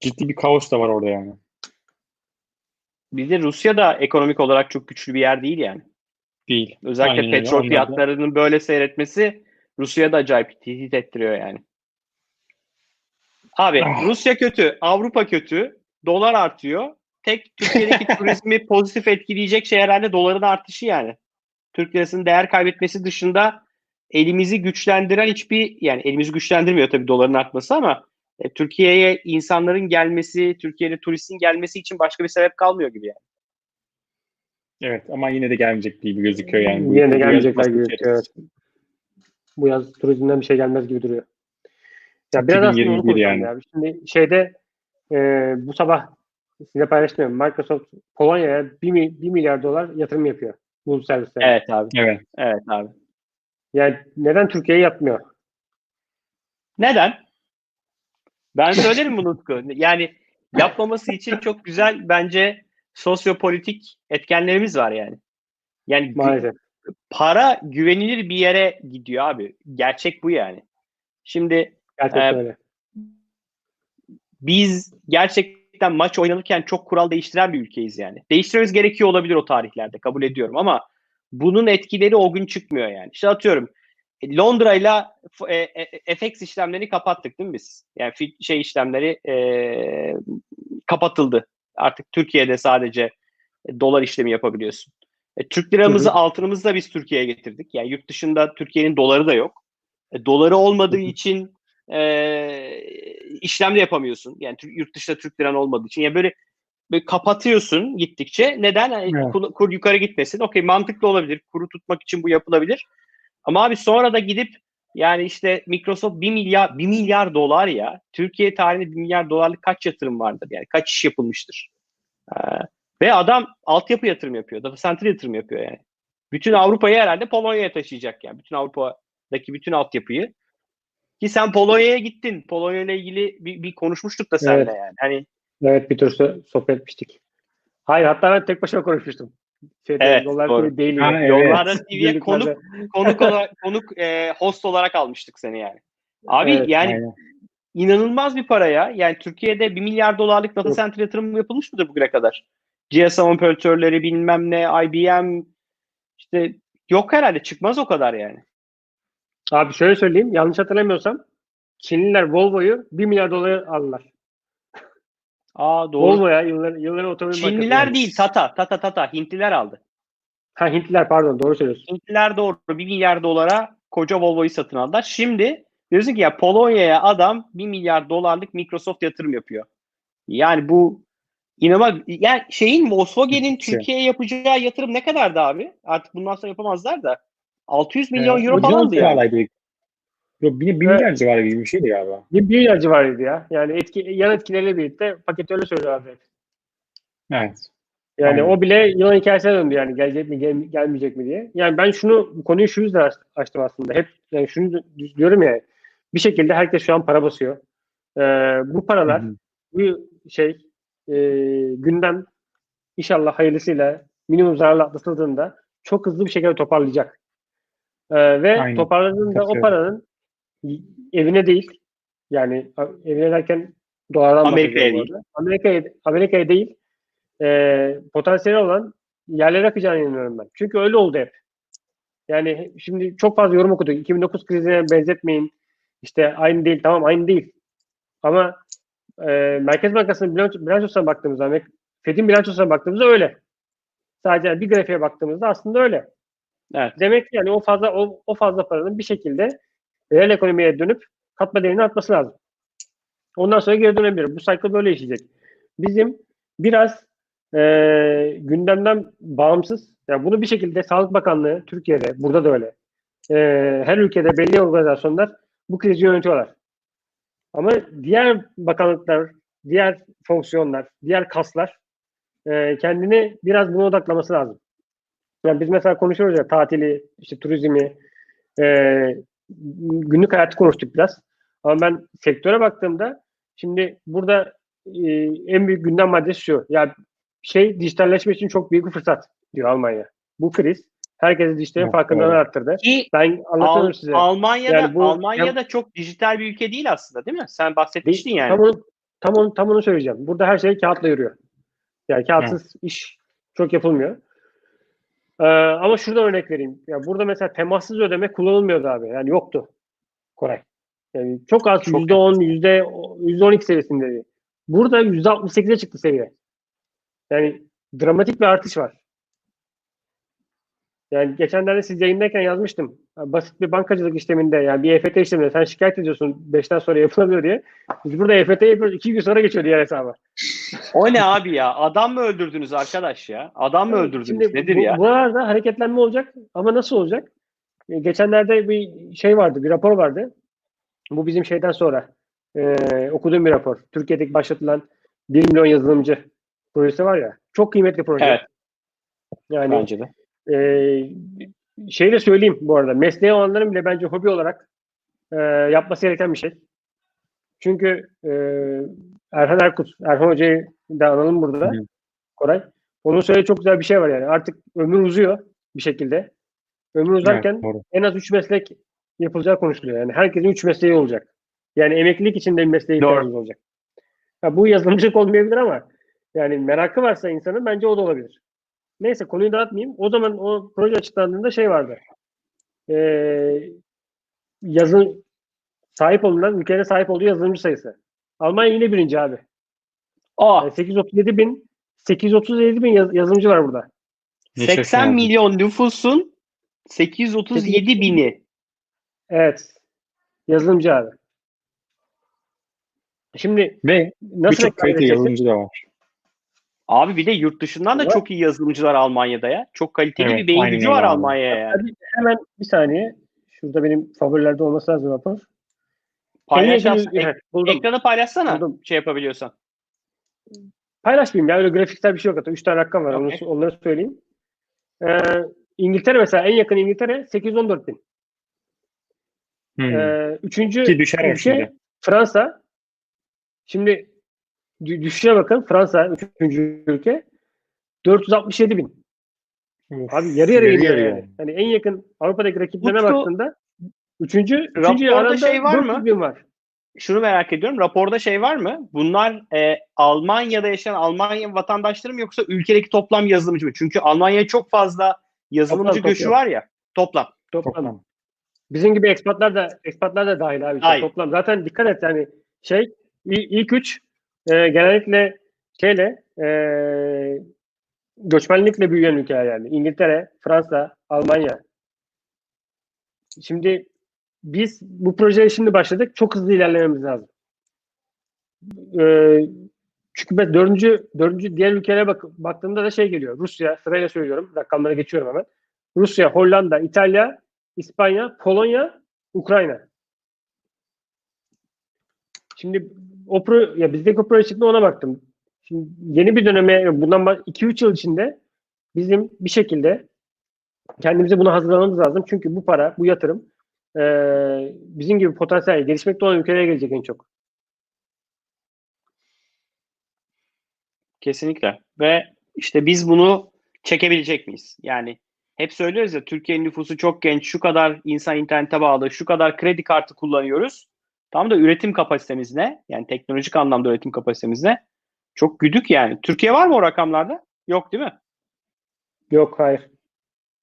Ciddi bir kaos da var orada yani. Bir de Rusya da ekonomik olarak çok güçlü bir yer değil yani. Değil. Özellikle Aynen petrol da- fiyatlarının böyle seyretmesi Rusya'da acayip tehdit ettiriyor yani. Abi Ah. Rusya kötü, Avrupa kötü, dolar artıyor. Tek Türkiye'deki turizmi pozitif etkileyecek şey herhalde doların artışı yani. Türk lirasının değer kaybetmesi dışında elimizi güçlendiren hiçbir yani elimizi güçlendirmiyor tabii doların artması ama e, Türkiye'ye insanların gelmesi, Türkiye'de turistin gelmesi için başka bir sebep kalmıyor gibi yani. Evet ama yine de gelmeyecek gibi gözüküyor yani. Bu- Yine de gelmeyecekler gibi. Evet. Bu yaz turizmden bir şey gelmez gibi duruyor. Ya biraz aslında onu 2021 konuşalım yani. ya. Şimdi şeyde e, bu sabah size paylaşmıyorum. Microsoft Polonya'ya 1, mi- 1 milyar dolar yatırım yapıyor. Bu servislere. Evet abi. Evet. Evet abi. Yani neden Türkiye'ye yapmıyor? Neden? Ben söylerim bunu Utku. Yani yapmaması için çok güzel bence sosyopolitik etkenlerimiz var yani. Yani Maalesef. para güvenilir bir yere gidiyor abi. Gerçek bu yani. Şimdi Gerçekten Ee, öyle. biz gerçekten maç oynanırken çok kural değiştiren bir ülkeyiz yani. Değiştirmemiz gerekiyor olabilir o tarihlerde kabul ediyorum ama bunun etkileri o gün çıkmıyor yani. İşte atıyorum e, Londra'yla f- e, FX işlemlerini kapattık değil mi biz? Yani şey işlemleri e, kapatıldı. Artık Türkiye'de sadece e, dolar işlemi yapabiliyorsun. E, Türk liramızı, Hı hı. altınımızı da biz Türkiye'ye getirdik. Yani yurt dışında Türkiye'nin doları da yok. E, doları olmadığı Hı hı. için e, işlem de yapamıyorsun. Yani yurt dışında Türk liran olmadığı için. Yani böyle, böyle kapatıyorsun gittikçe. Neden? Yani Evet. kur, kur yukarı gitmesin. Okey mantıklı olabilir. Kuru tutmak için bu yapılabilir. Ama abi sonra da gidip yani işte Microsoft 1 milyar 1 milyar dolar ya. Türkiye tarihinde 1 milyar dolarlık kaç yatırım vardır? Yani kaç iş yapılmıştır? Ee, ve adam altyapı yatırım yapıyor. Data center yatırım yapıyor yani. Bütün Avrupa'yı herhalde Polonya'ya taşıyacak yani. Bütün Avrupa'daki bütün altyapıyı. Ki sen Polonya'ya gittin. Polonya ile ilgili bir, bir konuşmuştuk da seninle Evet. yani. Hani Evet bir tür so- sohbet etmiştik. Hayır hatta ben tek başıma konuşmuştum. Şeyde, Evet, Yollar doğru. değil. Ha, evet. Yollarda TV'ye Birliklerde. konuk konuk olarak konuk e, host olarak almıştık seni yani. Abi Evet, yani Aynen. inanılmaz bir para ya. Yani Türkiye'de 1 milyar dolarlık data center yatırımı yapılmış mıdır bugüne kadar? GSM operatörleri bilmem ne, IBM işte yok herhalde çıkmaz o kadar yani. Abi şöyle söyleyeyim. Yanlış hatırlamıyorsam Çinliler Volvo'yu 1 milyar dolara aldılar. Aa doğru. Volvo'ya yılların, yılların otomobil markası Çinliler yani. değil Tata, Tata, Tata. Hintliler aldı. Ha Hintliler pardon doğru söylüyorsun. Hintliler doğru 1 milyar dolara koca Volvo'yu satın aldılar. Şimdi diyorsun ki ya Polonya'ya adam 1 milyar dolarlık Microsoft yatırım yapıyor. Yani bu inanılmaz. Yani şeyin Volkswagen'in. Türkiye'ye yapacağı yatırım ne kadardı abi? Artık bundan sonra yapamazlar da. 600 milyon Ee, euro falandı yani. Yok bir, bir Evet. milyar civarı gibi bir şeydi galiba. Bir, milyar civarıydı ya. Yani etki, yan etkileriyle birlikte paket öyle söylüyorlardı. hep. Evet. Yani Aynen. o bile yılan hikayesine döndü yani gelecek mi gel- gelmeyecek mi diye. Yani ben şunu bu konuyu şu yüzden aç- açtım aslında. Hep yani şunu diyorum ya bir şekilde herkes şu an para basıyor. Ee, bu paralar Hı hı. bu şey e, gündem inşallah hayırlısıyla minimum zararla atlatıldığında çok hızlı bir şekilde toparlayacak. Ee, ve Aynen. toparladığında o Katılıyorum. paranın evine değil yani evine derken dolardan Amerika'ya arada. Amerika'ya, Amerika'ya değil e, potansiyeli olan yerlere akacağına inanıyorum ben. Çünkü öyle oldu hep. Yani şimdi çok fazla yorum okuduk. 2009 krizine benzetmeyin. İşte aynı değil. Tamam aynı değil. Ama e, Merkez Bankası'nın bilanço, bilançosuna baktığımızda, Fed'in bilançosuna baktığımızda öyle. Sadece bir grafiğe baktığımızda aslında öyle. Evet. Demek ki yani o fazla o, o fazla paranın bir şekilde reel ekonomiye dönüp katma değerini artması lazım. Ondan sonra geri dönebilir. Bu cycle böyle işleyecek. Bizim biraz e, gündemden bağımsız, yani bunu bir şekilde Sağlık Bakanlığı Türkiye'de, burada da öyle. E, her ülkede belli organizasyonlar bu krizi yönetiyorlar. Ama diğer bakanlıklar, diğer fonksiyonlar, diğer kaslar e, kendini biraz buna odaklaması lazım. Yani biz mesela konuşuyoruz ya tatili, işte turizmi, e, günlük hayatı konuştuk biraz. Ama ben sektöre baktığımda şimdi burada e, en büyük gündem maddesi şu. Ya şey dijitalleşme için çok büyük bir fırsat diyor Almanya. Bu kriz herkesi dijitalin farkındalığını arttırdı. Ki Ben anlatıyorum Al- size. Almanya'da Yani bu- Almanya'da çok dijital bir ülke değil aslında değil mi? Sen bahsetmiştin Değil, yani. Tam onu, tam, onu, tam onu söyleyeceğim. Burada her şey kağıtla yürüyor. Yani kağıtsız iş çok yapılmıyor. Ee, ama şuradan örnek vereyim. Ya burada mesela temassız ödeme kullanılmıyordu abi. Yani yoktu. Koray. Yani çok az Çok yüzde on, yüzde yüzde on iki seviyesindeydi. Burada yüzde altmış sekize çıktı seviye. Yani dramatik bir artış var. Yani geçenlerde siz yayındayken yazmıştım. Ya Basit bir bankacılık işleminde yani bir EFT işleminde sen şikayet ediyorsun 5'ten sonra yapılamıyor diye. Biz burada EFT yapıyoruz 2 gün sonra geçiyor diğer hesaba. O ne abi ya? Adam mı öldürdünüz arkadaş ya? Adam mı öldürdünüz? Şimdi Nedir bu, ya? Bu arada hareketlenme olacak ama nasıl olacak? E, Geçenlerde bir şey vardı, bir rapor vardı. Bu bizim şeyden sonra e, okuduğum bir rapor. Türkiye'deki başlatılan 1 milyon yazılımcı projesi var ya. Çok kıymetli proje. Evet. Yani Bence de. E, şey de söyleyeyim bu arada. Mesleği olanların bile bence hobi olarak e, yapması gereken bir şey. Çünkü e, Erhan Erkut, Erhan Hoca'yı da analım burada. Hı. Koray. Onun söylediği çok güzel bir şey var yani. Artık ömür uzuyor bir şekilde. Ömür uzarken Evet, doğru. en az 3 meslek yapılacağı konuşuluyor. Yani herkesin 3 mesleği olacak. Yani emeklilik için de bir mesleğe ihtiyacımız olacak. Ha, bu yazılımcılık olmayabilir ama yani merakı varsa insanın bence o da olabilir. Neyse konuyu dağıtmayayım. O zaman o proje açıklandığında şey vardı. Ee, yazın sahip olunan, ülkenin sahip olduğu yazılımcı sayısı. Almanya yine birinci abi. Aa, Yani 837 bin 837 bin yaz- yazılımcı var burada. Ne 80 şaşırdım. milyon nüfusun 837 bini. Evet. Yazılımcı abi. Şimdi Ve nasıl birçok edeceksin? yazılımcı da var. Abi bir de yurt dışından da Evet. çok iyi yazılımcılar Almanya'da ya. Çok kaliteli Evet, bir beyin gücü var. Almanya'ya yani. Hadi hemen bir saniye. Şurada benim favorilerde olması lazım rapor. Paylaş En as- yakın- ek- buldum. ekranı paylaşsana Buldum. şey yapabiliyorsan. Paylaşmayayım ya öyle grafiksel bir şey yok hatta. 3 tane rakam var. Okey. Onu, onları söyleyeyim. Ee, İngiltere mesela en yakın İngiltere 814 bin. Hmm. Ee, üçüncü Ki düşer ülke aslında. Fransa. Şimdi düşüşe bakın. Fransa üçüncü ülke. 467 bin. Abi yarı yarıya Yarı yarıya. yani. Hani en yakın Avrupa'daki rakiplerine Utku, baktığında üçüncü, üçüncü raporda arada şey var mı? 400 bin var. Şunu merak ediyorum. Raporda şey var mı? Bunlar e, Almanya'da yaşayan Almanya vatandaşları mı yoksa ülkedeki toplam yazılımcı mı? Çünkü Almanya'ya çok fazla yazılımcı Toplam, göçü toplam. var ya. Toplam. Toplam. Toplam. Bizim gibi ekspatlar da ekspatlar da dahil abi. Dahil. Toplam. Zaten dikkat et yani şey il- ilk üç e, genellikle şeyle e, göçmenlikle büyüyen ülkeler yani. İngiltere, Fransa, Almanya. Şimdi biz bu projeye şimdi başladık. Çok hızlı ilerlememiz lazım. E, çünkü ben dördüncü, dördüncü diğer ülkelere bak, baktığımda da şey geliyor. Rusya, sırayla söylüyorum. Rakamlara geçiyorum hemen. Rusya, Hollanda, İtalya, İspanya, Polonya, Ukrayna. Şimdi o pro, ya bizdeki o proje çıktı ona baktım. Şimdi yeni bir döneme bundan 2-3 yıl içinde bizim bir şekilde kendimize buna hazırlamamız lazım. Çünkü bu para, bu yatırım eee, bizim gibi potansiyel gelişmekte olan ülkelere gelecek en çok. Kesinlikle. Ve işte biz bunu çekebilecek miyiz? Yani hep söylüyoruz ya Türkiye'nin nüfusu çok genç, şu kadar insan internete bağlı, şu kadar kredi kartı kullanıyoruz. Tam da üretim kapasitemiz ne? Yani teknolojik anlamda üretim kapasitemiz ne? Çok güdük yani. Türkiye var mı o rakamlarda? Yok değil mi? Yok hayır.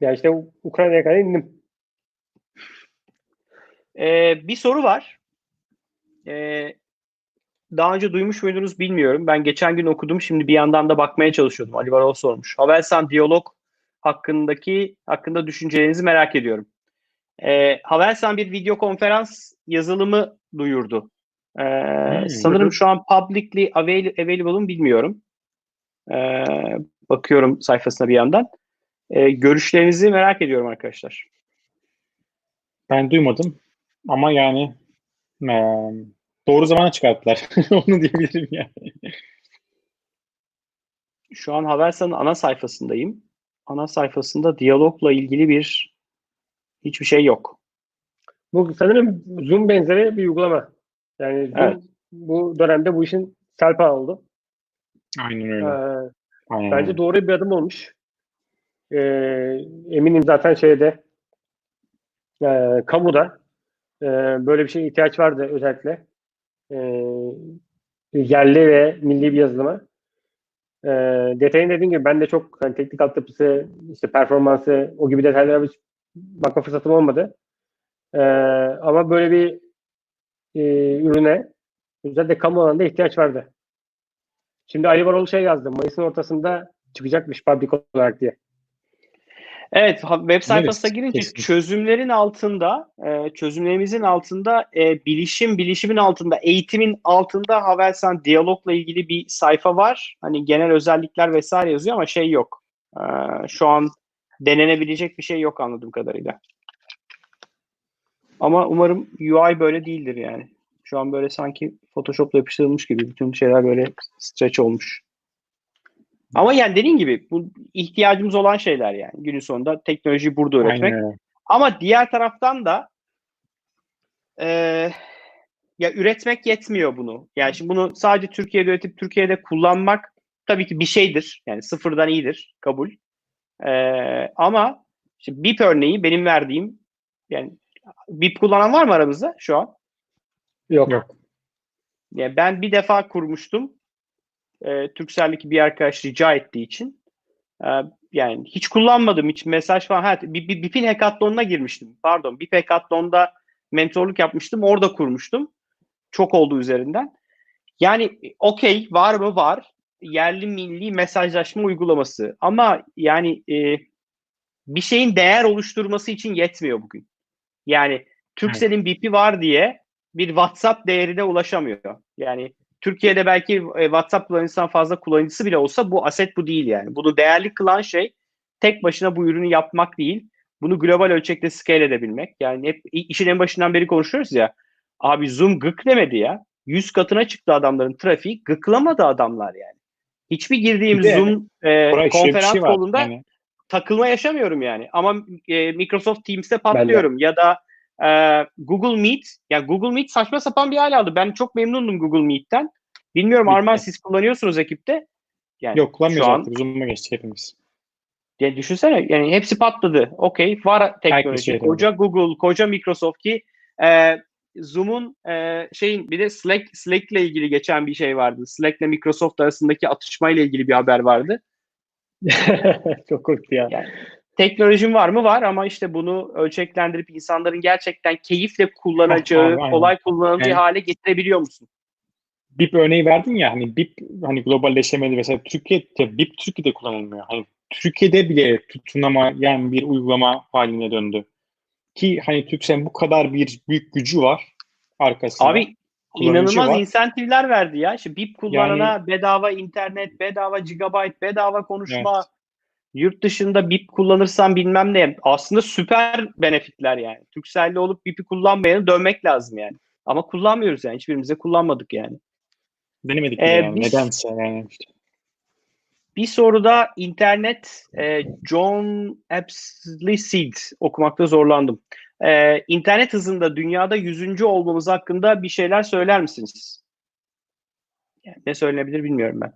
Ya işte Ukrayna'ya kadar indim. Ee, bir soru var. Ee, daha önce duymuş muydunuz bilmiyorum. Ben geçen gün okudum. Şimdi bir yandan da bakmaya çalışıyordum. Ali Varol sormuş. Havelsan diyalog hakkındaki hakkında düşüncelerinizi merak ediyorum. Ee, Havelsan bir video konferans yazılımı duyurdu. Hmm. sanırım şu an publicly avail- available bilmiyorum. Ee, bakıyorum sayfasına bir yandan. Ee, görüşlerinizi merak ediyorum arkadaşlar. Ben duymadım ama yani eee, doğru zamana çıkarttılar. Onu diyebilirim yani. Şu an Havelsan'ın ana sayfasındayım. Ana sayfasında diyalogla ilgili bir hiçbir şey yok. Bu sanırım Zoom benzeri bir uygulama. Yani Zoom Evet. bu dönemde bu işin selpa oldu. Aynen Ee, öyle. Aynen bence doğru bir adım olmuş. Ee, eminim zaten şeyde e, kamuda e, böyle bir şeye ihtiyaç vardı özellikle. E, yerli ve milli bir yazılıma. E, detayını dediğim gibi ben de çok hani teknik altyapısı, işte performansı, o gibi detaylara hiç bakma fırsatım olmadı. E, ama böyle bir e, ürüne özellikle kamu alanında ihtiyaç vardı. Şimdi Ali Varol şey yazdı. Mayıs'ın ortasında çıkacakmış public olarak diye. Evet, web sayfasına Evet, girince kesin. çözümlerin altında, e, çözümlerimizin altında, e, bilişim, bilişimin altında, eğitimin altında Havelsan diyalogla ilgili bir sayfa var. Hani genel özellikler vesaire yazıyor ama şey yok. E, şu an denenebilecek bir şey yok anladığım kadarıyla. Ama umarım UI böyle değildir yani. Şu an böyle sanki Photoshop'la yapıştırılmış gibi bütün şeyler böyle stretch olmuş. Ama yani dediğin gibi bu ihtiyacımız olan şeyler yani. Günün sonunda teknolojiyi burada öğretmek. Aynen. Ama diğer taraftan da eee, ya üretmek yetmiyor bunu. Yani şimdi bunu sadece Türkiye'de üretip Türkiye'de kullanmak tabii ki bir şeydir. Yani sıfırdan iyidir. Kabul. Eee, ama işte BIP örneği benim verdiğim yani BIP kullanan var mı aramızda şu an? Yok. Yok. Yani ben bir defa kurmuştum. E, Turkcell'deki bir arkadaş rica ettiği için. E, yani hiç kullanmadım. Hiç mesaj falan. Ha, BIP'in hackathon'una girmiştim. Pardon. BIP hackathon'da mentorluk yapmıştım. Orada kurmuştum. Çok oldu üzerinden. Yani okey var mı? Var. Yerli milli mesajlaşma uygulaması. Ama yani e, bir şeyin değer oluşturması için yetmiyor bugün. Yani Turkcell'in BIP'i var diye bir WhatsApp değerine ulaşamıyor. Yani Türkiye'de belki e, WhatsApp kullanıcısından fazla kullanıcısı bile olsa bu aset bu değil yani. Bunu değerli kılan şey tek başına bu ürünü yapmak değil. Bunu global ölçekte scale edebilmek. Yani hep işin en başından beri konuşuyoruz ya. Abi Zoom gık demedi ya. 100 katına çıktı adamların trafiği. Gıklamadı adamlar yani. Hiçbir girdiğim de Zoom e, konferans şey kolunda Yani, takılma yaşamıyorum yani. Ama e, Microsoft Teams'te patlıyorum ya da e, Google Meet. Ya Google Meet saçma sapan bir hal aldı. Ben çok memnundum Google Meet'ten. Bilmiyorum Bitti. Arman siz kullanıyorsunuz ekipte. Yani yok kullanmıyoruz şu an artık. Zoom'a geçtik hepimiz. ya düşünsene yani hepsi patladı. Okey var teknoloji. şey koca Google, koca Microsoft ki e, Zoom'un e, şeyin bir de Slack Slack'le ilgili geçen bir şey vardı. Slack'le Microsoft arasındaki atışmayla ilgili bir haber vardı. Çok korktu ya. Yani teknolojim var mı? Var ama işte bunu ölçeklendirip insanların gerçekten keyifle kullanacağı, Abi, aynen. kolay kullanacağı Yani- hale getirebiliyor musun? BIP örneği verdin ya hani BIP hani globalleşemedi mesela Türkiye'de BIP Türkiye'de kullanılmıyor. Hani Türkiye'de bile tutunamayan bir uygulama haline döndü. Ki hani Türkcell'in bu kadar bir büyük gücü var arkasında. Abi inanılmaz var. insentifler verdi ya. İşte BIP kullanana bedava internet, bedava gigabyte, bedava konuşma. yurt dışında BIP kullanırsan bilmem ne. Aslında süper benefitler yani. Turkcell'de olup BIP'i kullanmayanı dövmek lazım yani. Ama kullanmıyoruz yani. Hiçbirimize kullanmadık yani. Denemedik Ee, yani. biz- Nedense yani. Bir soruda internet e, John Appleseed okumakta zorlandım. E, internet hızında dünyada 100. olmamız hakkında bir şeyler söyler misiniz? Yani ne söylenebilir bilmiyorum ben.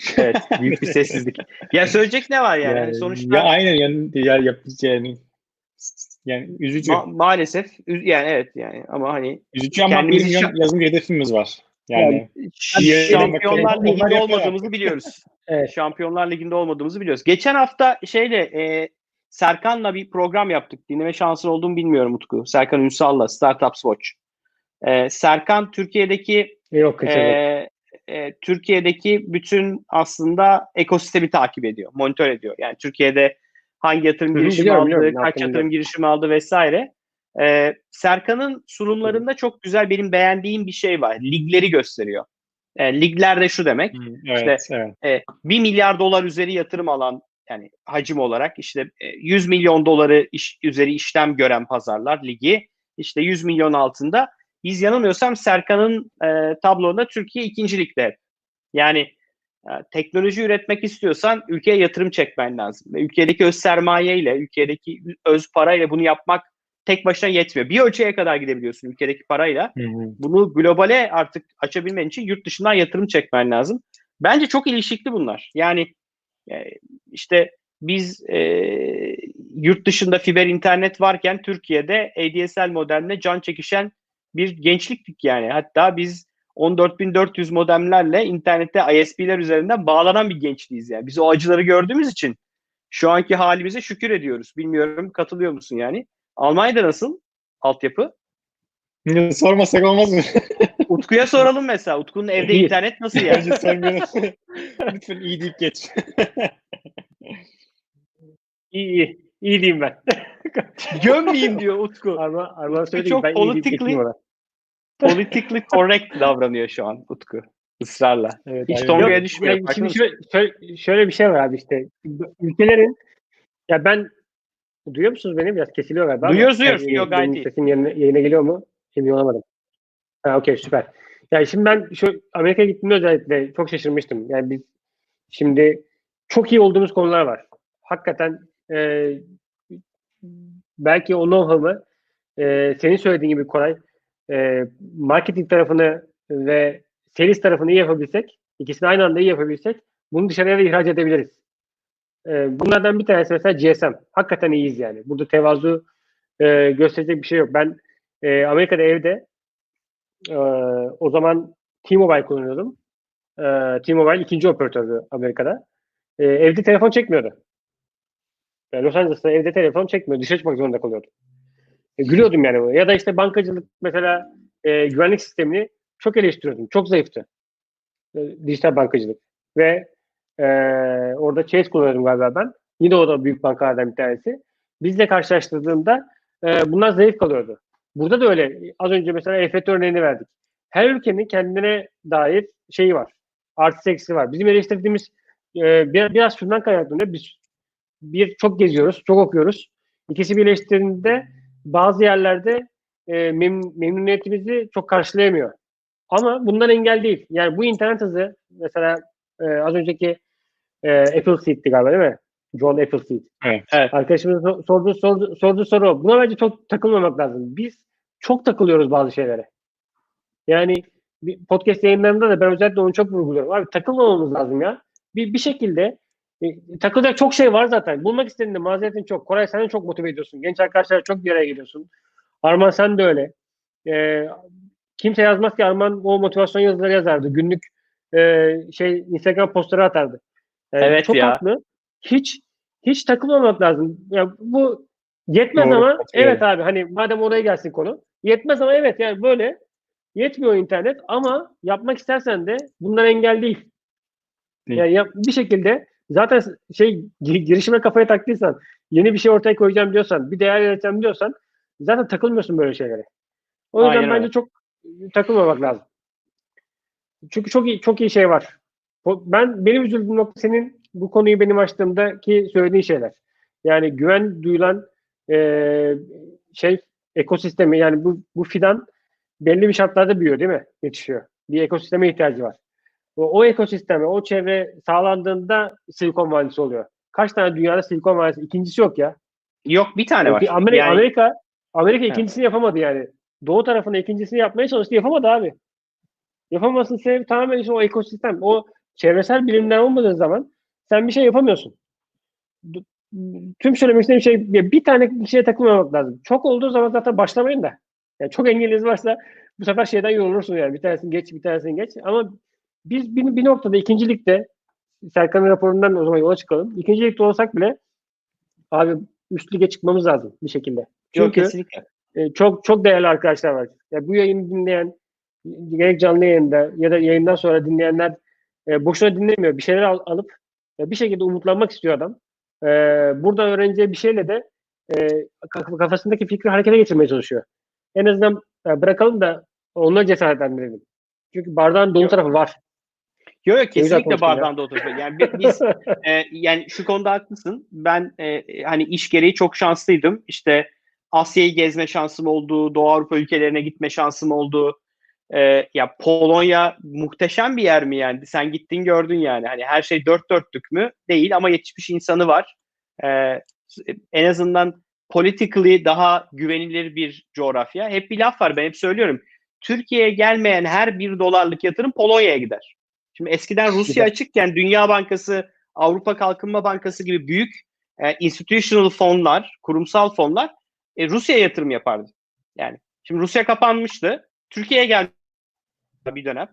Evet, büyük bir sessizlik. Ya söyleyecek ne var yani? Hani sonuçta ya aynen yani diğer yapıcı yani yani üzücü. ma- maalesef yani evet yani ama hani üzücü ama milyon şa- yazım hedefimiz var. Yani, Şampiyonlar Onlar Ligi'nde olmadığımızı biliyoruz. Evet. Şampiyonlar Ligi'nde olmadığımızı biliyoruz. Geçen hafta şeyle e, Serkan'la bir program yaptık. Dinleme şansın olduğunu bilmiyorum Utku. Serkan Ünsal'la Startups Watch. E, Serkan Türkiye'deki Yok e, e, Türkiye'deki bütün aslında ekosistemi takip ediyor, monitör ediyor. Yani Türkiye'de hangi yatırım Hı girişimi biliyorum, aldı, biliyorum. kaç yatırım biliyorum. girişimi aldı vesaire. E, Serkan'ın sunumlarında çok güzel benim beğendiğim bir şey var. Ligleri gösteriyor. E, ligler de şu demek. Hı, evet, evet. E, 1 milyar dolar üzeri yatırım alan yani hacim olarak işte e, 100 milyon doları iş, üzeri işlem gören pazarlar ligi işte 100 milyon altında biz yanılmıyorsam Serkan'ın e, tablonda Türkiye ikinci ligde. Yani e, teknoloji üretmek istiyorsan ülkeye yatırım çekmen lazım. Ve ülkedeki öz sermaye ile, ülkedeki öz parayla bunu yapmak tek başına yetmiyor. Bir ölçüye kadar gidebiliyorsun ülkedeki parayla. Hı hı. Bunu globale artık açabilmen için yurt dışından yatırım çekmen lazım. Bence çok ilişkili bunlar. Yani e, işte biz e, yurt dışında fiber internet varken Türkiye'de ADSL modeline can çekişen bir gençliktik yani. Hatta biz 14.400 modemlerle internette ISP'ler üzerinden bağlanan bir gençliğiz yani. Biz o acıları gördüğümüz için şu anki halimize şükür ediyoruz. Bilmiyorum katılıyor musun yani? Almanya'da nasıl altyapı? Sormasak olmaz mı? Utku'ya soralım mesela. Utku'nun evde İyi. internet nasıl yani? Bence sormayalım. Lütfen iyi deyip geç. İyi iyi. İyi diyeyim ben. Gömmeyeyim diyor Utku. Arma, Arma söyledi çok ben politically-. Politically correct davranıyor şu an Utku. Israrla. Evet, Hiç. Tonga'ya düşmüyor, Şimdi şöyle, şöyle, şöyle bir şey var abi işte. Ülkelerin ya ben duyuyor musunuz beni? Biraz kesiliyor galiba. Duyuyoruz, duyuyoruz. Yani Yok, gayet iyi. Sesim yerine, yayına geliyor mu? Emin olamadım. Ha okey süper. Yani şimdi ben şu Amerika'ya gittiğimde özellikle çok şaşırmıştım. Yani biz şimdi çok iyi olduğumuz konular var. Hakikaten e, belki o know-how'ı e, senin söylediğin gibi Koray e, marketing tarafını ve sales tarafını iyi yapabilsek, ikisini aynı anda iyi yapabilsek bunu dışarıya da ihraç edebiliriz. E, bunlardan bir tanesi mesela GSM. Hakikaten iyiyiz yani. Burada tevazu e, gösterecek bir şey yok. Ben e, Amerika'da evde e, o zaman T-Mobile kullanıyordum. E, T-Mobile ikinci operatördü Amerika'da. E, evde telefon çekmiyordu. Yani Los Angeles'ta evde telefon çekmiyor. Dışarı çıkmak zorunda kalıyordum. E, gülüyordum yani. Ya da işte bankacılık mesela e, güvenlik sistemini çok eleştiriyordum. Çok zayıftı. E, dijital bankacılık. Ve e, orada Chase kullanıyordum galiba ben. Yine o da büyük bankalardan bir tanesi. Bizle karşılaştırdığımda e, bunlar zayıf kalıyordu. Burada da öyle. Az önce mesela EFT örneğini verdik. Her ülkenin kendine dair şeyi var. Artı eksi var. Bizim eleştirdiğimiz e, biraz, biraz şundan kaynaklanıyor. Biz bir çok geziyoruz, çok okuyoruz. İkisi birleştiğinde bazı yerlerde e, mem- memnuniyetimizi çok karşılayamıyor. Ama bundan engel değil. Yani bu internet hızı mesela e, az önceki e, Appleseed'ti galiba değil mi? John Appleseed. Evet. Evet. Arkadaşımız so- sorduğu, sordu, sorduğu soru o. Buna bence çok takılmamak lazım. Biz çok takılıyoruz bazı şeylere. Yani bir podcast yayınlarında da ben özellikle onu çok vurguluyorum. Abi takılmamamız lazım ya. Bir, bir şekilde e, takılacak çok şey var zaten. Bulmak istediğinde mazeretin çok. Koray sen de çok motive ediyorsun. Genç arkadaşlar çok bir araya geliyorsun. Arman sen de öyle. E, kimse yazmaz ki Arman o motivasyon yazıları yazardı. Günlük e, şey Instagram postları atardı. E, Evet çok ya. haklı. Hiç hiç takılmamak lazım. Ya bu yetmez Doğru, ama katılıyorum. evet abi hani madem oraya gelsin konu. Yetmez ama evet yani böyle yetmiyor internet ama yapmak istersen de bunlar engel değil. Değil. Yani yap- bir şekilde zaten şey gi- girişime kafaya taktıysan, yeni bir şey ortaya koyacağım diyorsan, bir değer yaratacağım diyorsan zaten takılmıyorsun böyle şeylere. O yüzden Aynen bence öyle. çok takılmamak lazım. Çünkü çok iyi çok iyi şey var. Ben benim üzüldüğüm nokta senin bu konuyu benim açtığımdaki söylediğin şeyler. Yani güven duyulan eee, şey ekosistemi yani bu bu fidan belli bir şartlarda büyüyor değil mi? Yetişiyor. Bir ekosisteme ihtiyacı var. O, o ekosisteme, o çevre sağlandığında Silikon Vadisi oluyor. Kaç tane dünyada Silikon Vadisi? İkincisi yok ya. Yok bir tane var. Bir Amerika, Yani- Amerika, Amerika Evet. ikincisini yapamadı yani. Doğu tarafında ikincisini yapmaya çalıştı. Yapamadı abi. Yapamamasının sebebi tamamen işte o ekosistem. O çevresel bilimler olmadığı zaman sen bir şey yapamıyorsun. Tüm söylemek istediğim şey bir tane kişiye takılmamak lazım. Çok olduğu zaman zaten başlamayın da. Yani çok engeliniz varsa bu sefer şeyden yorulursun yani. Bir tanesini geç, bir tanesini geç. Ama biz bir, bir noktada ikincilikte Serkan'ın raporundan o zaman yola çıkalım. İkincilikte olsak bile abi üst lige çıkmamız lazım bir şekilde. Yok Çünkü kesinlikle. e, çok çok değerli arkadaşlar var. Ya bu yayını dinleyen gerek canlı yayında ya da yayından sonra dinleyenler e, boşuna dinlemiyor. Bir şeyler al- alıp e, bir şekilde umutlanmak istiyor adam. E, buradan öğreneceği bir şeyle de e, kaf- kafasındaki fikri harekete geçirmeye çalışıyor. En azından e, bırakalım da onları cesaretlendirelim. Çünkü bardağın dolu Yok. tarafı var. Yok yok kesinlikle bardağın da oturuyor. Yani bi- biz e, yani şu konuda haklısın. Ben e, hani iş gereği çok şanslıydım. İşte Asya'yı gezme şansım oldu, Doğu Avrupa ülkelerine gitme şansım oldu. E, ya Polonya muhteşem bir yer mi yani? Sen gittin gördün yani. Hani her şey dört dörtlük mü? Değil ama yetişmiş insanı var. E, en azından politically daha güvenilir bir coğrafya. Hep bir laf var ben hep söylüyorum. Türkiye'ye gelmeyen her bir dolarlık yatırım Polonya'ya gider. Şimdi eskiden Rusya açıkken Dünya Bankası, Avrupa Kalkınma Bankası gibi büyük e, institutional fonlar, kurumsal fonlar e, Rusya'ya yatırım yapardı. Yani şimdi Rusya kapanmıştı. Türkiye'ye geldi bir dönem.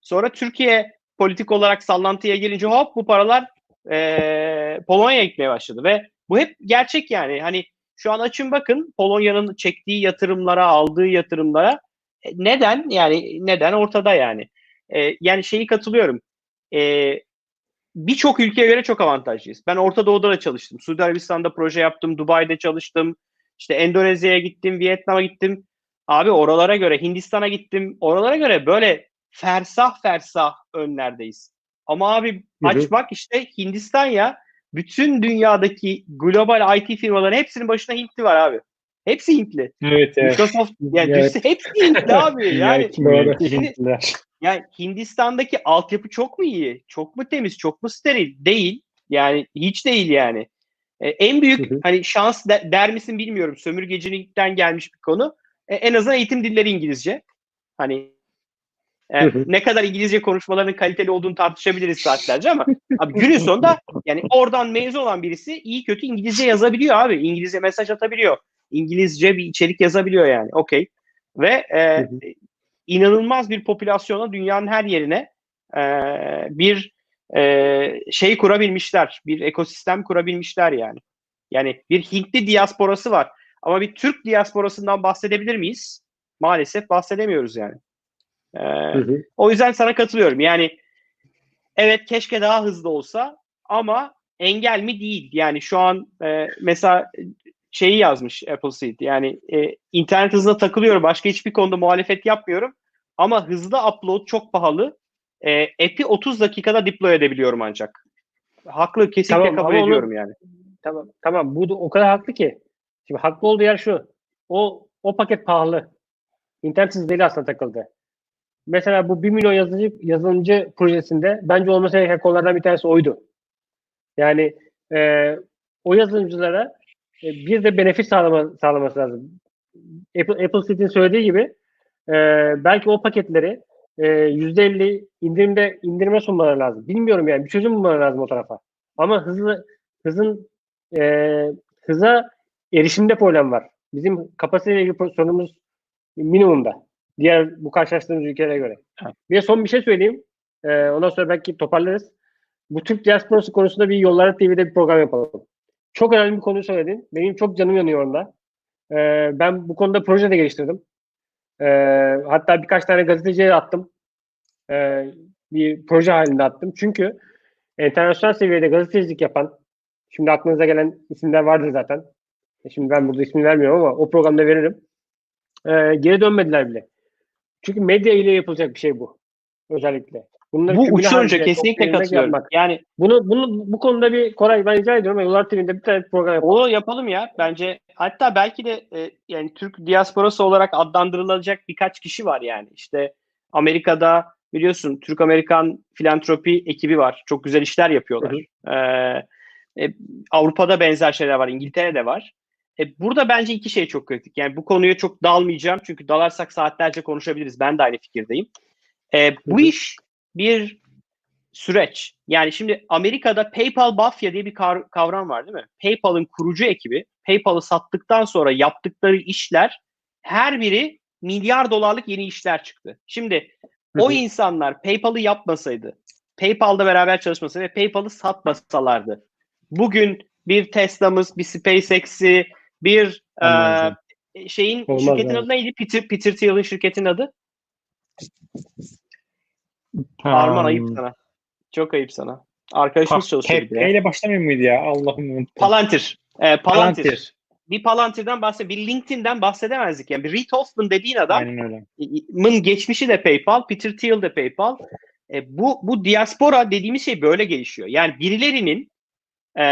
Sonra Türkiye politik olarak sallantıya gelince hop bu paralar e, Polonya'ya gitmeye başladı ve bu hep gerçek yani. Hani şu an açın bakın Polonya'nın çektiği yatırımlara, aldığı yatırımlara E, neden? Yani neden ortada yani. E, yani şeyi katılıyorum. E, Birçok ülkeye göre çok avantajlıyız. Ben Orta Doğu'da da çalıştım. Suudi Arabistan'da proje yaptım. Dubai'de çalıştım. İşte Endonezya'ya gittim. Vietnam'a gittim. Abi oralara göre Hindistan'a gittim. Oralara göre böyle fersah fersah önlerdeyiz. Ama abi aç bak işte Hindistan ya bütün dünyadaki global IT firmaların hepsinin başına Hintli var abi. Hepsi Hintli. Evet evet. Microsoft yani Evet. hepsi Hintli abi. Yani. Şimdi- yani Hindistan'daki altyapı çok mu iyi? Çok mu temiz? Çok mu steril? Değil. Yani hiç değil yani. E, en büyük Hı hı. hani şans de- der misin bilmiyorum. Sömürgecilikten gelmiş bir konu. E, en azından eğitim dilleri İngilizce. Hani e, ne kadar İngilizce konuşmalarının kaliteli olduğunu tartışabiliriz saatlerce ama abi günün sonunda yani oradan mezun olan birisi iyi kötü İngilizce yazabiliyor abi. İngilizce mesaj atabiliyor. İngilizce bir içerik yazabiliyor yani. Okey. Ve e, inanılmaz bir popülasyona dünyanın her yerine e, bir e, şey kurabilmişler. Bir ekosistem kurabilmişler yani. Yani bir Hintli diasporası var. Ama bir Türk diasporasından bahsedebilir miyiz? Maalesef bahsedemiyoruz yani. E, Hı hı. o yüzden sana katılıyorum. Yani evet keşke daha hızlı olsa ama engel mi değil. Yani şu an e, mesela şeyi yazmış Apple Seed. Yani e, internet hızına takılıyorum. Başka hiçbir konuda muhalefet yapmıyorum. Ama hızlı upload çok pahalı. E, app'i 30 dakikada deploy edebiliyorum ancak. Haklı kesinlikle Tamam, kabul ama onu- ediyorum yani. Tamam, tamam. Bu da o kadar haklı ki. Şimdi haklı olduğu yer şu. O o paket pahalı. İnternet hızı değil aslında takıldı. Mesela bu 1 milyon yazılımcı, yazılımcı projesinde bence olması gereken konulardan bir tanesi oydu. Yani e, o yazılımcılara e, bir de benefit sağlama, sağlaması lazım. Apple, Apple Seed'in söylediği gibi e, belki o paketleri e, %50 indirimde indirime sunmaları lazım. Bilmiyorum yani bir çözüm bulmaları lazım o tarafa. Ama hızlı hızın e, hıza erişimde problem var. Bizim kapasiteyle ilgili sorunumuz minimumda. Diğer bu karşılaştığımız ülkelere göre. Evet. Bir de son bir şey söyleyeyim. E, ondan sonra belki toparlarız. Bu Türk diasporası konusunda bir Yollara TV'de bir program yapalım. Çok önemli bir konu söyledin. Benim çok canım yanıyor onda. E, ben bu konuda proje de geliştirdim. E, hatta birkaç tane gazeteciye attım. E, bir proje halinde attım. Çünkü internasyonel seviyede gazetecilik yapan, şimdi aklınıza gelen isimler vardır zaten. E, Şimdi ben burada ismini vermiyorum ama o programda veririm. E, geri dönmediler bile. Çünkü medya ile yapılacak bir şey bu. Özellikle. Bunları Bu uçtan önce kesinlikle katılıyorum. yapmak. Yani Bunu, bunu bu konuda bir Koray ben rica ediyorum. Yollar TV'de bir tane program yapalım. onu yapalım ya bence. Hatta belki de e, yani Türk diasporası olarak adlandırılacak birkaç kişi var yani. İşte Amerika'da biliyorsun Türk-Amerikan filantropi ekibi var. Çok güzel işler yapıyorlar. Ee, e, Avrupa'da benzer şeyler var. İngiltere'de var. E, burada bence iki şey çok kritik. Yani bu konuya çok dalmayacağım. Çünkü dalarsak saatlerce konuşabiliriz. Ben de aynı fikirdeyim. E, bu iş bir süreç. Yani şimdi Amerika'da PayPal Mafya diye bir kav- kavram var değil mi? PayPal'ın kurucu ekibi PayPal'ı sattıktan sonra yaptıkları işler her biri milyar dolarlık yeni işler çıktı. Şimdi o insanlar PayPal'ı yapmasaydı, PayPal'da beraber çalışmasaydı ve PayPal'ı satmasalardı bugün bir Tesla'mız, bir SpaceX'i, bir Anladım. e, şeyin Olmaz şirketin yani. adı neydi? Peter, Peter Thiel'in şirketin adı? Arman ayıp sana. Çok ayıp sana. Arkadaşımız çalışıyor P, ile başlamıyor muydu ya? Allah'ım unuttum. Palantir. Ee, Palantir. Palantir. Bir Palantir'den bahsed, bir LinkedIn'den bahsedemezdik. Yani bir Reid Hoffman dediğin adam Aynen öyle. Mın geçmişi de PayPal, Peter Thiel de PayPal. E, bu bu diaspora dediğimiz şey böyle gelişiyor. Yani birilerinin e,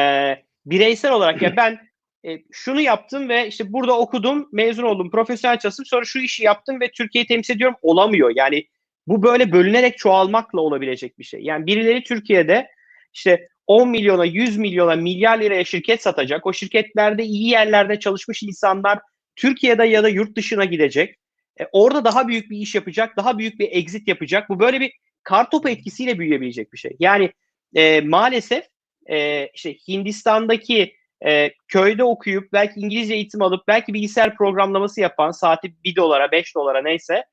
bireysel olarak ya ben e, şunu yaptım ve işte burada okudum, mezun oldum, profesyonel çalıştım, sonra şu işi yaptım ve Türkiye'yi temsil ediyorum olamıyor. Yani bu böyle bölünerek çoğalmakla olabilecek bir şey. Yani birileri Türkiye'de işte 10 milyona, 100 milyona, milyar liraya şirket satacak. O şirketlerde iyi yerlerde çalışmış insanlar Türkiye'de ya da yurt dışına gidecek. E, orada daha büyük bir iş yapacak, daha büyük bir exit yapacak. Bu böyle bir kartopu etkisiyle büyüyebilecek bir şey. Yani e, maalesef e, işte Hindistan'daki e, köyde okuyup belki İngilizce eğitim alıp belki bilgisayar programlaması yapan saati 1 dolara 5 dolara neyse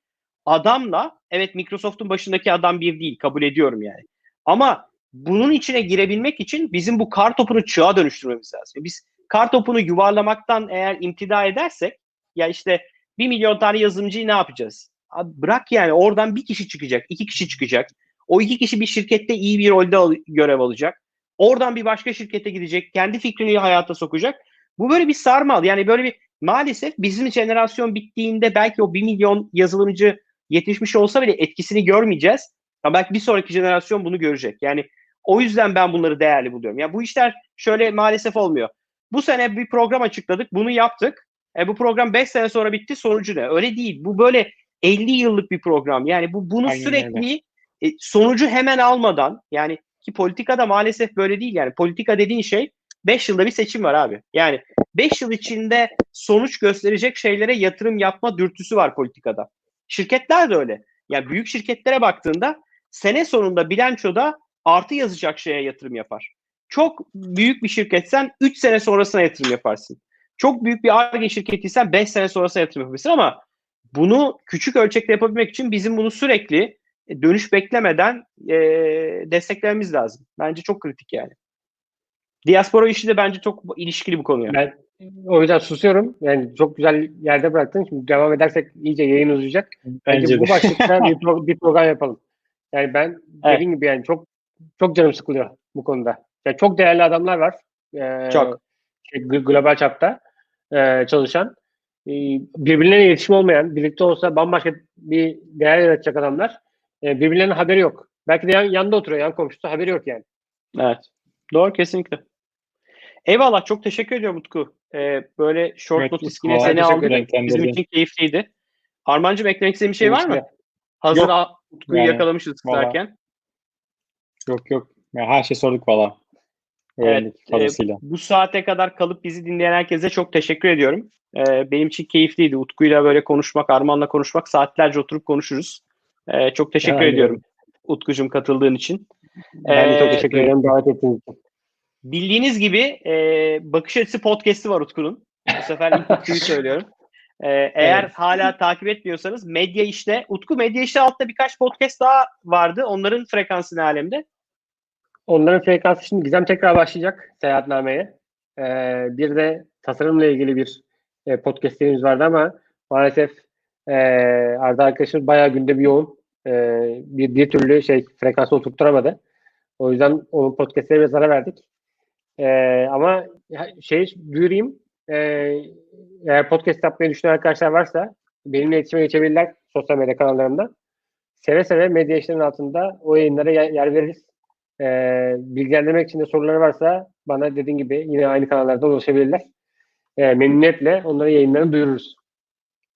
adamla evet Microsoft'un başındaki adam bir değil kabul ediyorum yani. Ama bunun içine girebilmek için bizim bu kar topunu çığa dönüştürmemiz lazım. Biz kar topunu yuvarlamaktan eğer imtida edersek ya işte bir milyon tane yazılımcıyı ne yapacağız? Abi bırak yani oradan bir kişi çıkacak, iki kişi çıkacak. O iki kişi bir şirkette iyi bir rolde al- görev alacak. Oradan bir başka şirkete gidecek, kendi fikrini hayata sokacak. Bu böyle bir sarmal. Yani böyle bir maalesef bizim jenerasyon bittiğinde belki o bir milyon yazılımcı yetişmiş olsa bile etkisini görmeyeceğiz. Ama belki bir sonraki jenerasyon bunu görecek. Yani o yüzden ben bunları değerli buluyorum. Ya bu işler şöyle maalesef olmuyor. Bu sene bir program açıkladık, bunu yaptık. E, bu program 5 sene sonra bitti, sonucu ne? Öyle değil. Bu böyle 50 yıllık bir program. Yani bu bunu Aynen sürekli e, sonucu hemen almadan yani ki politikada maalesef böyle değil yani politika dediğin şey 5 yılda bir seçim var abi. Yani 5 yıl içinde sonuç gösterecek şeylere yatırım yapma dürtüsü var politikada. Şirketler de öyle. Yani büyük şirketlere baktığında sene sonunda bilançoda artı yazacak şeye yatırım yapar. Çok büyük bir şirketsen 3 sene sonrasına yatırım yaparsın. Çok büyük bir ARGE şirketiysen 5 sene sonrasına yatırım yaparsın ama bunu küçük ölçekte yapabilmek için bizim bunu sürekli dönüş beklemeden e, desteklememiz lazım. Bence çok kritik yani. Diaspora işi de bence çok ilişkili bu konuya. Ben o yüzden susuyorum. Yani çok güzel yerde bıraktın. Şimdi devam edersek iyice yayın uzayacak. Bence, Bence bu başlıkta bir, pro- bir program yapalım. Yani ben Evet. dediğim gibi yani çok çok canım sıkılıyor bu konuda. Yani çok değerli adamlar var. Ee, Çok. şey, gl- global çapta e, çalışan. Ee, birbirlerine iletişim olmayan, birlikte olsa bambaşka bir değer yaratacak adamlar. Ee, birbirlerinin haberi yok. Belki de yan, yanında oturuyor, yan komşusu haberi yok yani. Evet. Doğru kesinlikle. Eyvallah çok teşekkür ediyorum Utku. Ee, böyle short Evet, notice yine seni aldık. Bizim için keyifliydi. Armancığım eklemek istediğin bir şey var mı? Hazır Yok. Utku'yu Yani, yakalamışız valla. derken. Yok yok. Ya her şey sorduk valla. Evet, fazlasıyla. Bu saate kadar kalıp bizi dinleyen herkese çok teşekkür ediyorum. Ee, benim için keyifliydi. Utku'yla böyle konuşmak, Arman'la konuşmak. Saatlerce oturup konuşuruz. Ee, çok teşekkür Aynen. ediyorum Utku'cum katıldığın için. Ben de çok Ee, teşekkür ederim davet ettiğiniz için. Bildiğiniz gibi e, Bakış Açısı Podcast'i var Utku'nun. Bu sefer ilk Utku'yu söylüyorum. E, eğer Evet. hala takip etmiyorsanız Medya İşte, Utku Medya İşte altta birkaç podcast daha vardı. Onların frekansı ne alemde? Onların frekansı şimdi Gizem tekrar başlayacak seyahatnameye. Ee, bir de tasarımla ilgili bir e, podcastlerimiz vardı ama maalesef e, Arda arkadaşımız bayağı gündemi yoğun. E, bir, bir türlü şey frekansı oturtturamadı. O yüzden onun podcastlerine biraz ara verdik. E, ama şey duyurayım. E, eğer podcast yapmayı düşünen arkadaşlar varsa benimle iletişime geçebilirler sosyal medya kanallarımda. seve seve medya işlerinin altında o yayınlara yer, yer veririz. Ee, bilgilendirmek için de soruları varsa bana dediğin gibi yine aynı kanallarda ulaşabilirler. Ee, memnuniyetle onların yayınlarını duyururuz.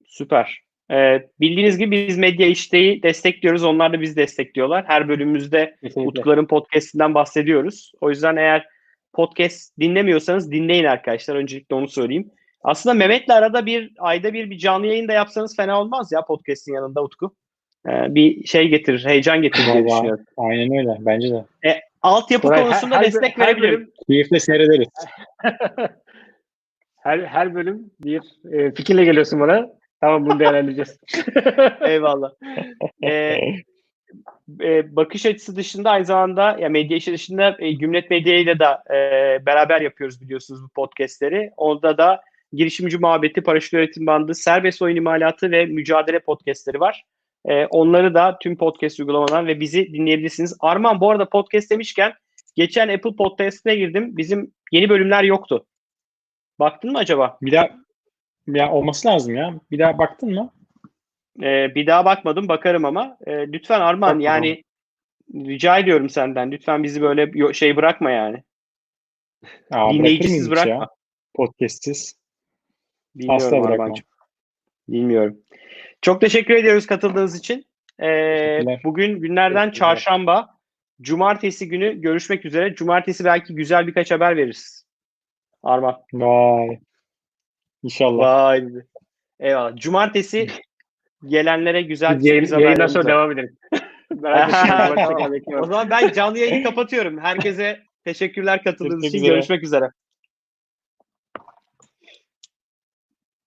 Süper. Ee, bildiğiniz gibi biz Medya İşte'yi destekliyoruz. Onlar da bizi destekliyorlar. Her bölümümüzde Kesinlikle. Utkuların podcastinden bahsediyoruz. O yüzden eğer podcast dinlemiyorsanız dinleyin arkadaşlar. Öncelikle onu söyleyeyim. Aslında Mehmet'le arada bir ayda bir bir canlı yayın da yapsanız fena olmaz ya podcast'in yanında Utku. Ee, bir şey getirir, heyecan getirir diye düşünüyorum. Aynen öyle. Bence de. E, altyapı her- konusunda her- destek her verebilirim. bölüm- Keyifle seyrederiz. Her, her bölüm bir e, fikirle geliyorsun bana. Tamam bunu değerlendireceğiz. Eyvallah. Ee, e, bakış açısı dışında aynı zamanda ya medya işi dışında e, Gümlet Medya ile de e, beraber yapıyoruz biliyorsunuz bu podcastleri. Onda da girişimci muhabbeti, paraşüt öğretim bandı, serbest oyun imalatı ve mücadele podcastleri var. E, onları da tüm podcast uygulamadan ve bizi dinleyebilirsiniz. Arman bu arada podcast demişken geçen Apple Podcast'ine girdim. Bizim yeni bölümler yoktu. Baktın mı acaba? Bir daha ya olması lazım ya. Bir daha baktın mı? Ee, bir daha bakmadım bakarım ama e, lütfen Arman Bak yani rica ediyorum senden lütfen bizi böyle şey bırakma yani. Aa, Dinleyicisiz bırakma. Ya? Podcast'siz. Bilmiyorum Asla bırakmam. Armancığım. Bilmiyorum. Çok teşekkür ediyoruz katıldığınız için. Ee, bugün günlerden çarşamba. Cumartesi günü görüşmek üzere. Cumartesi belki güzel birkaç haber veririz. Arman. Vay. İnşallah. Vay. Eyvallah. Cumartesi gelenlere güzel Biz yayın, yayından sonra devam edelim. O zaman ben canlı yayını kapatıyorum. Herkese teşekkürler katıldığınız için. Görüşmek üzere.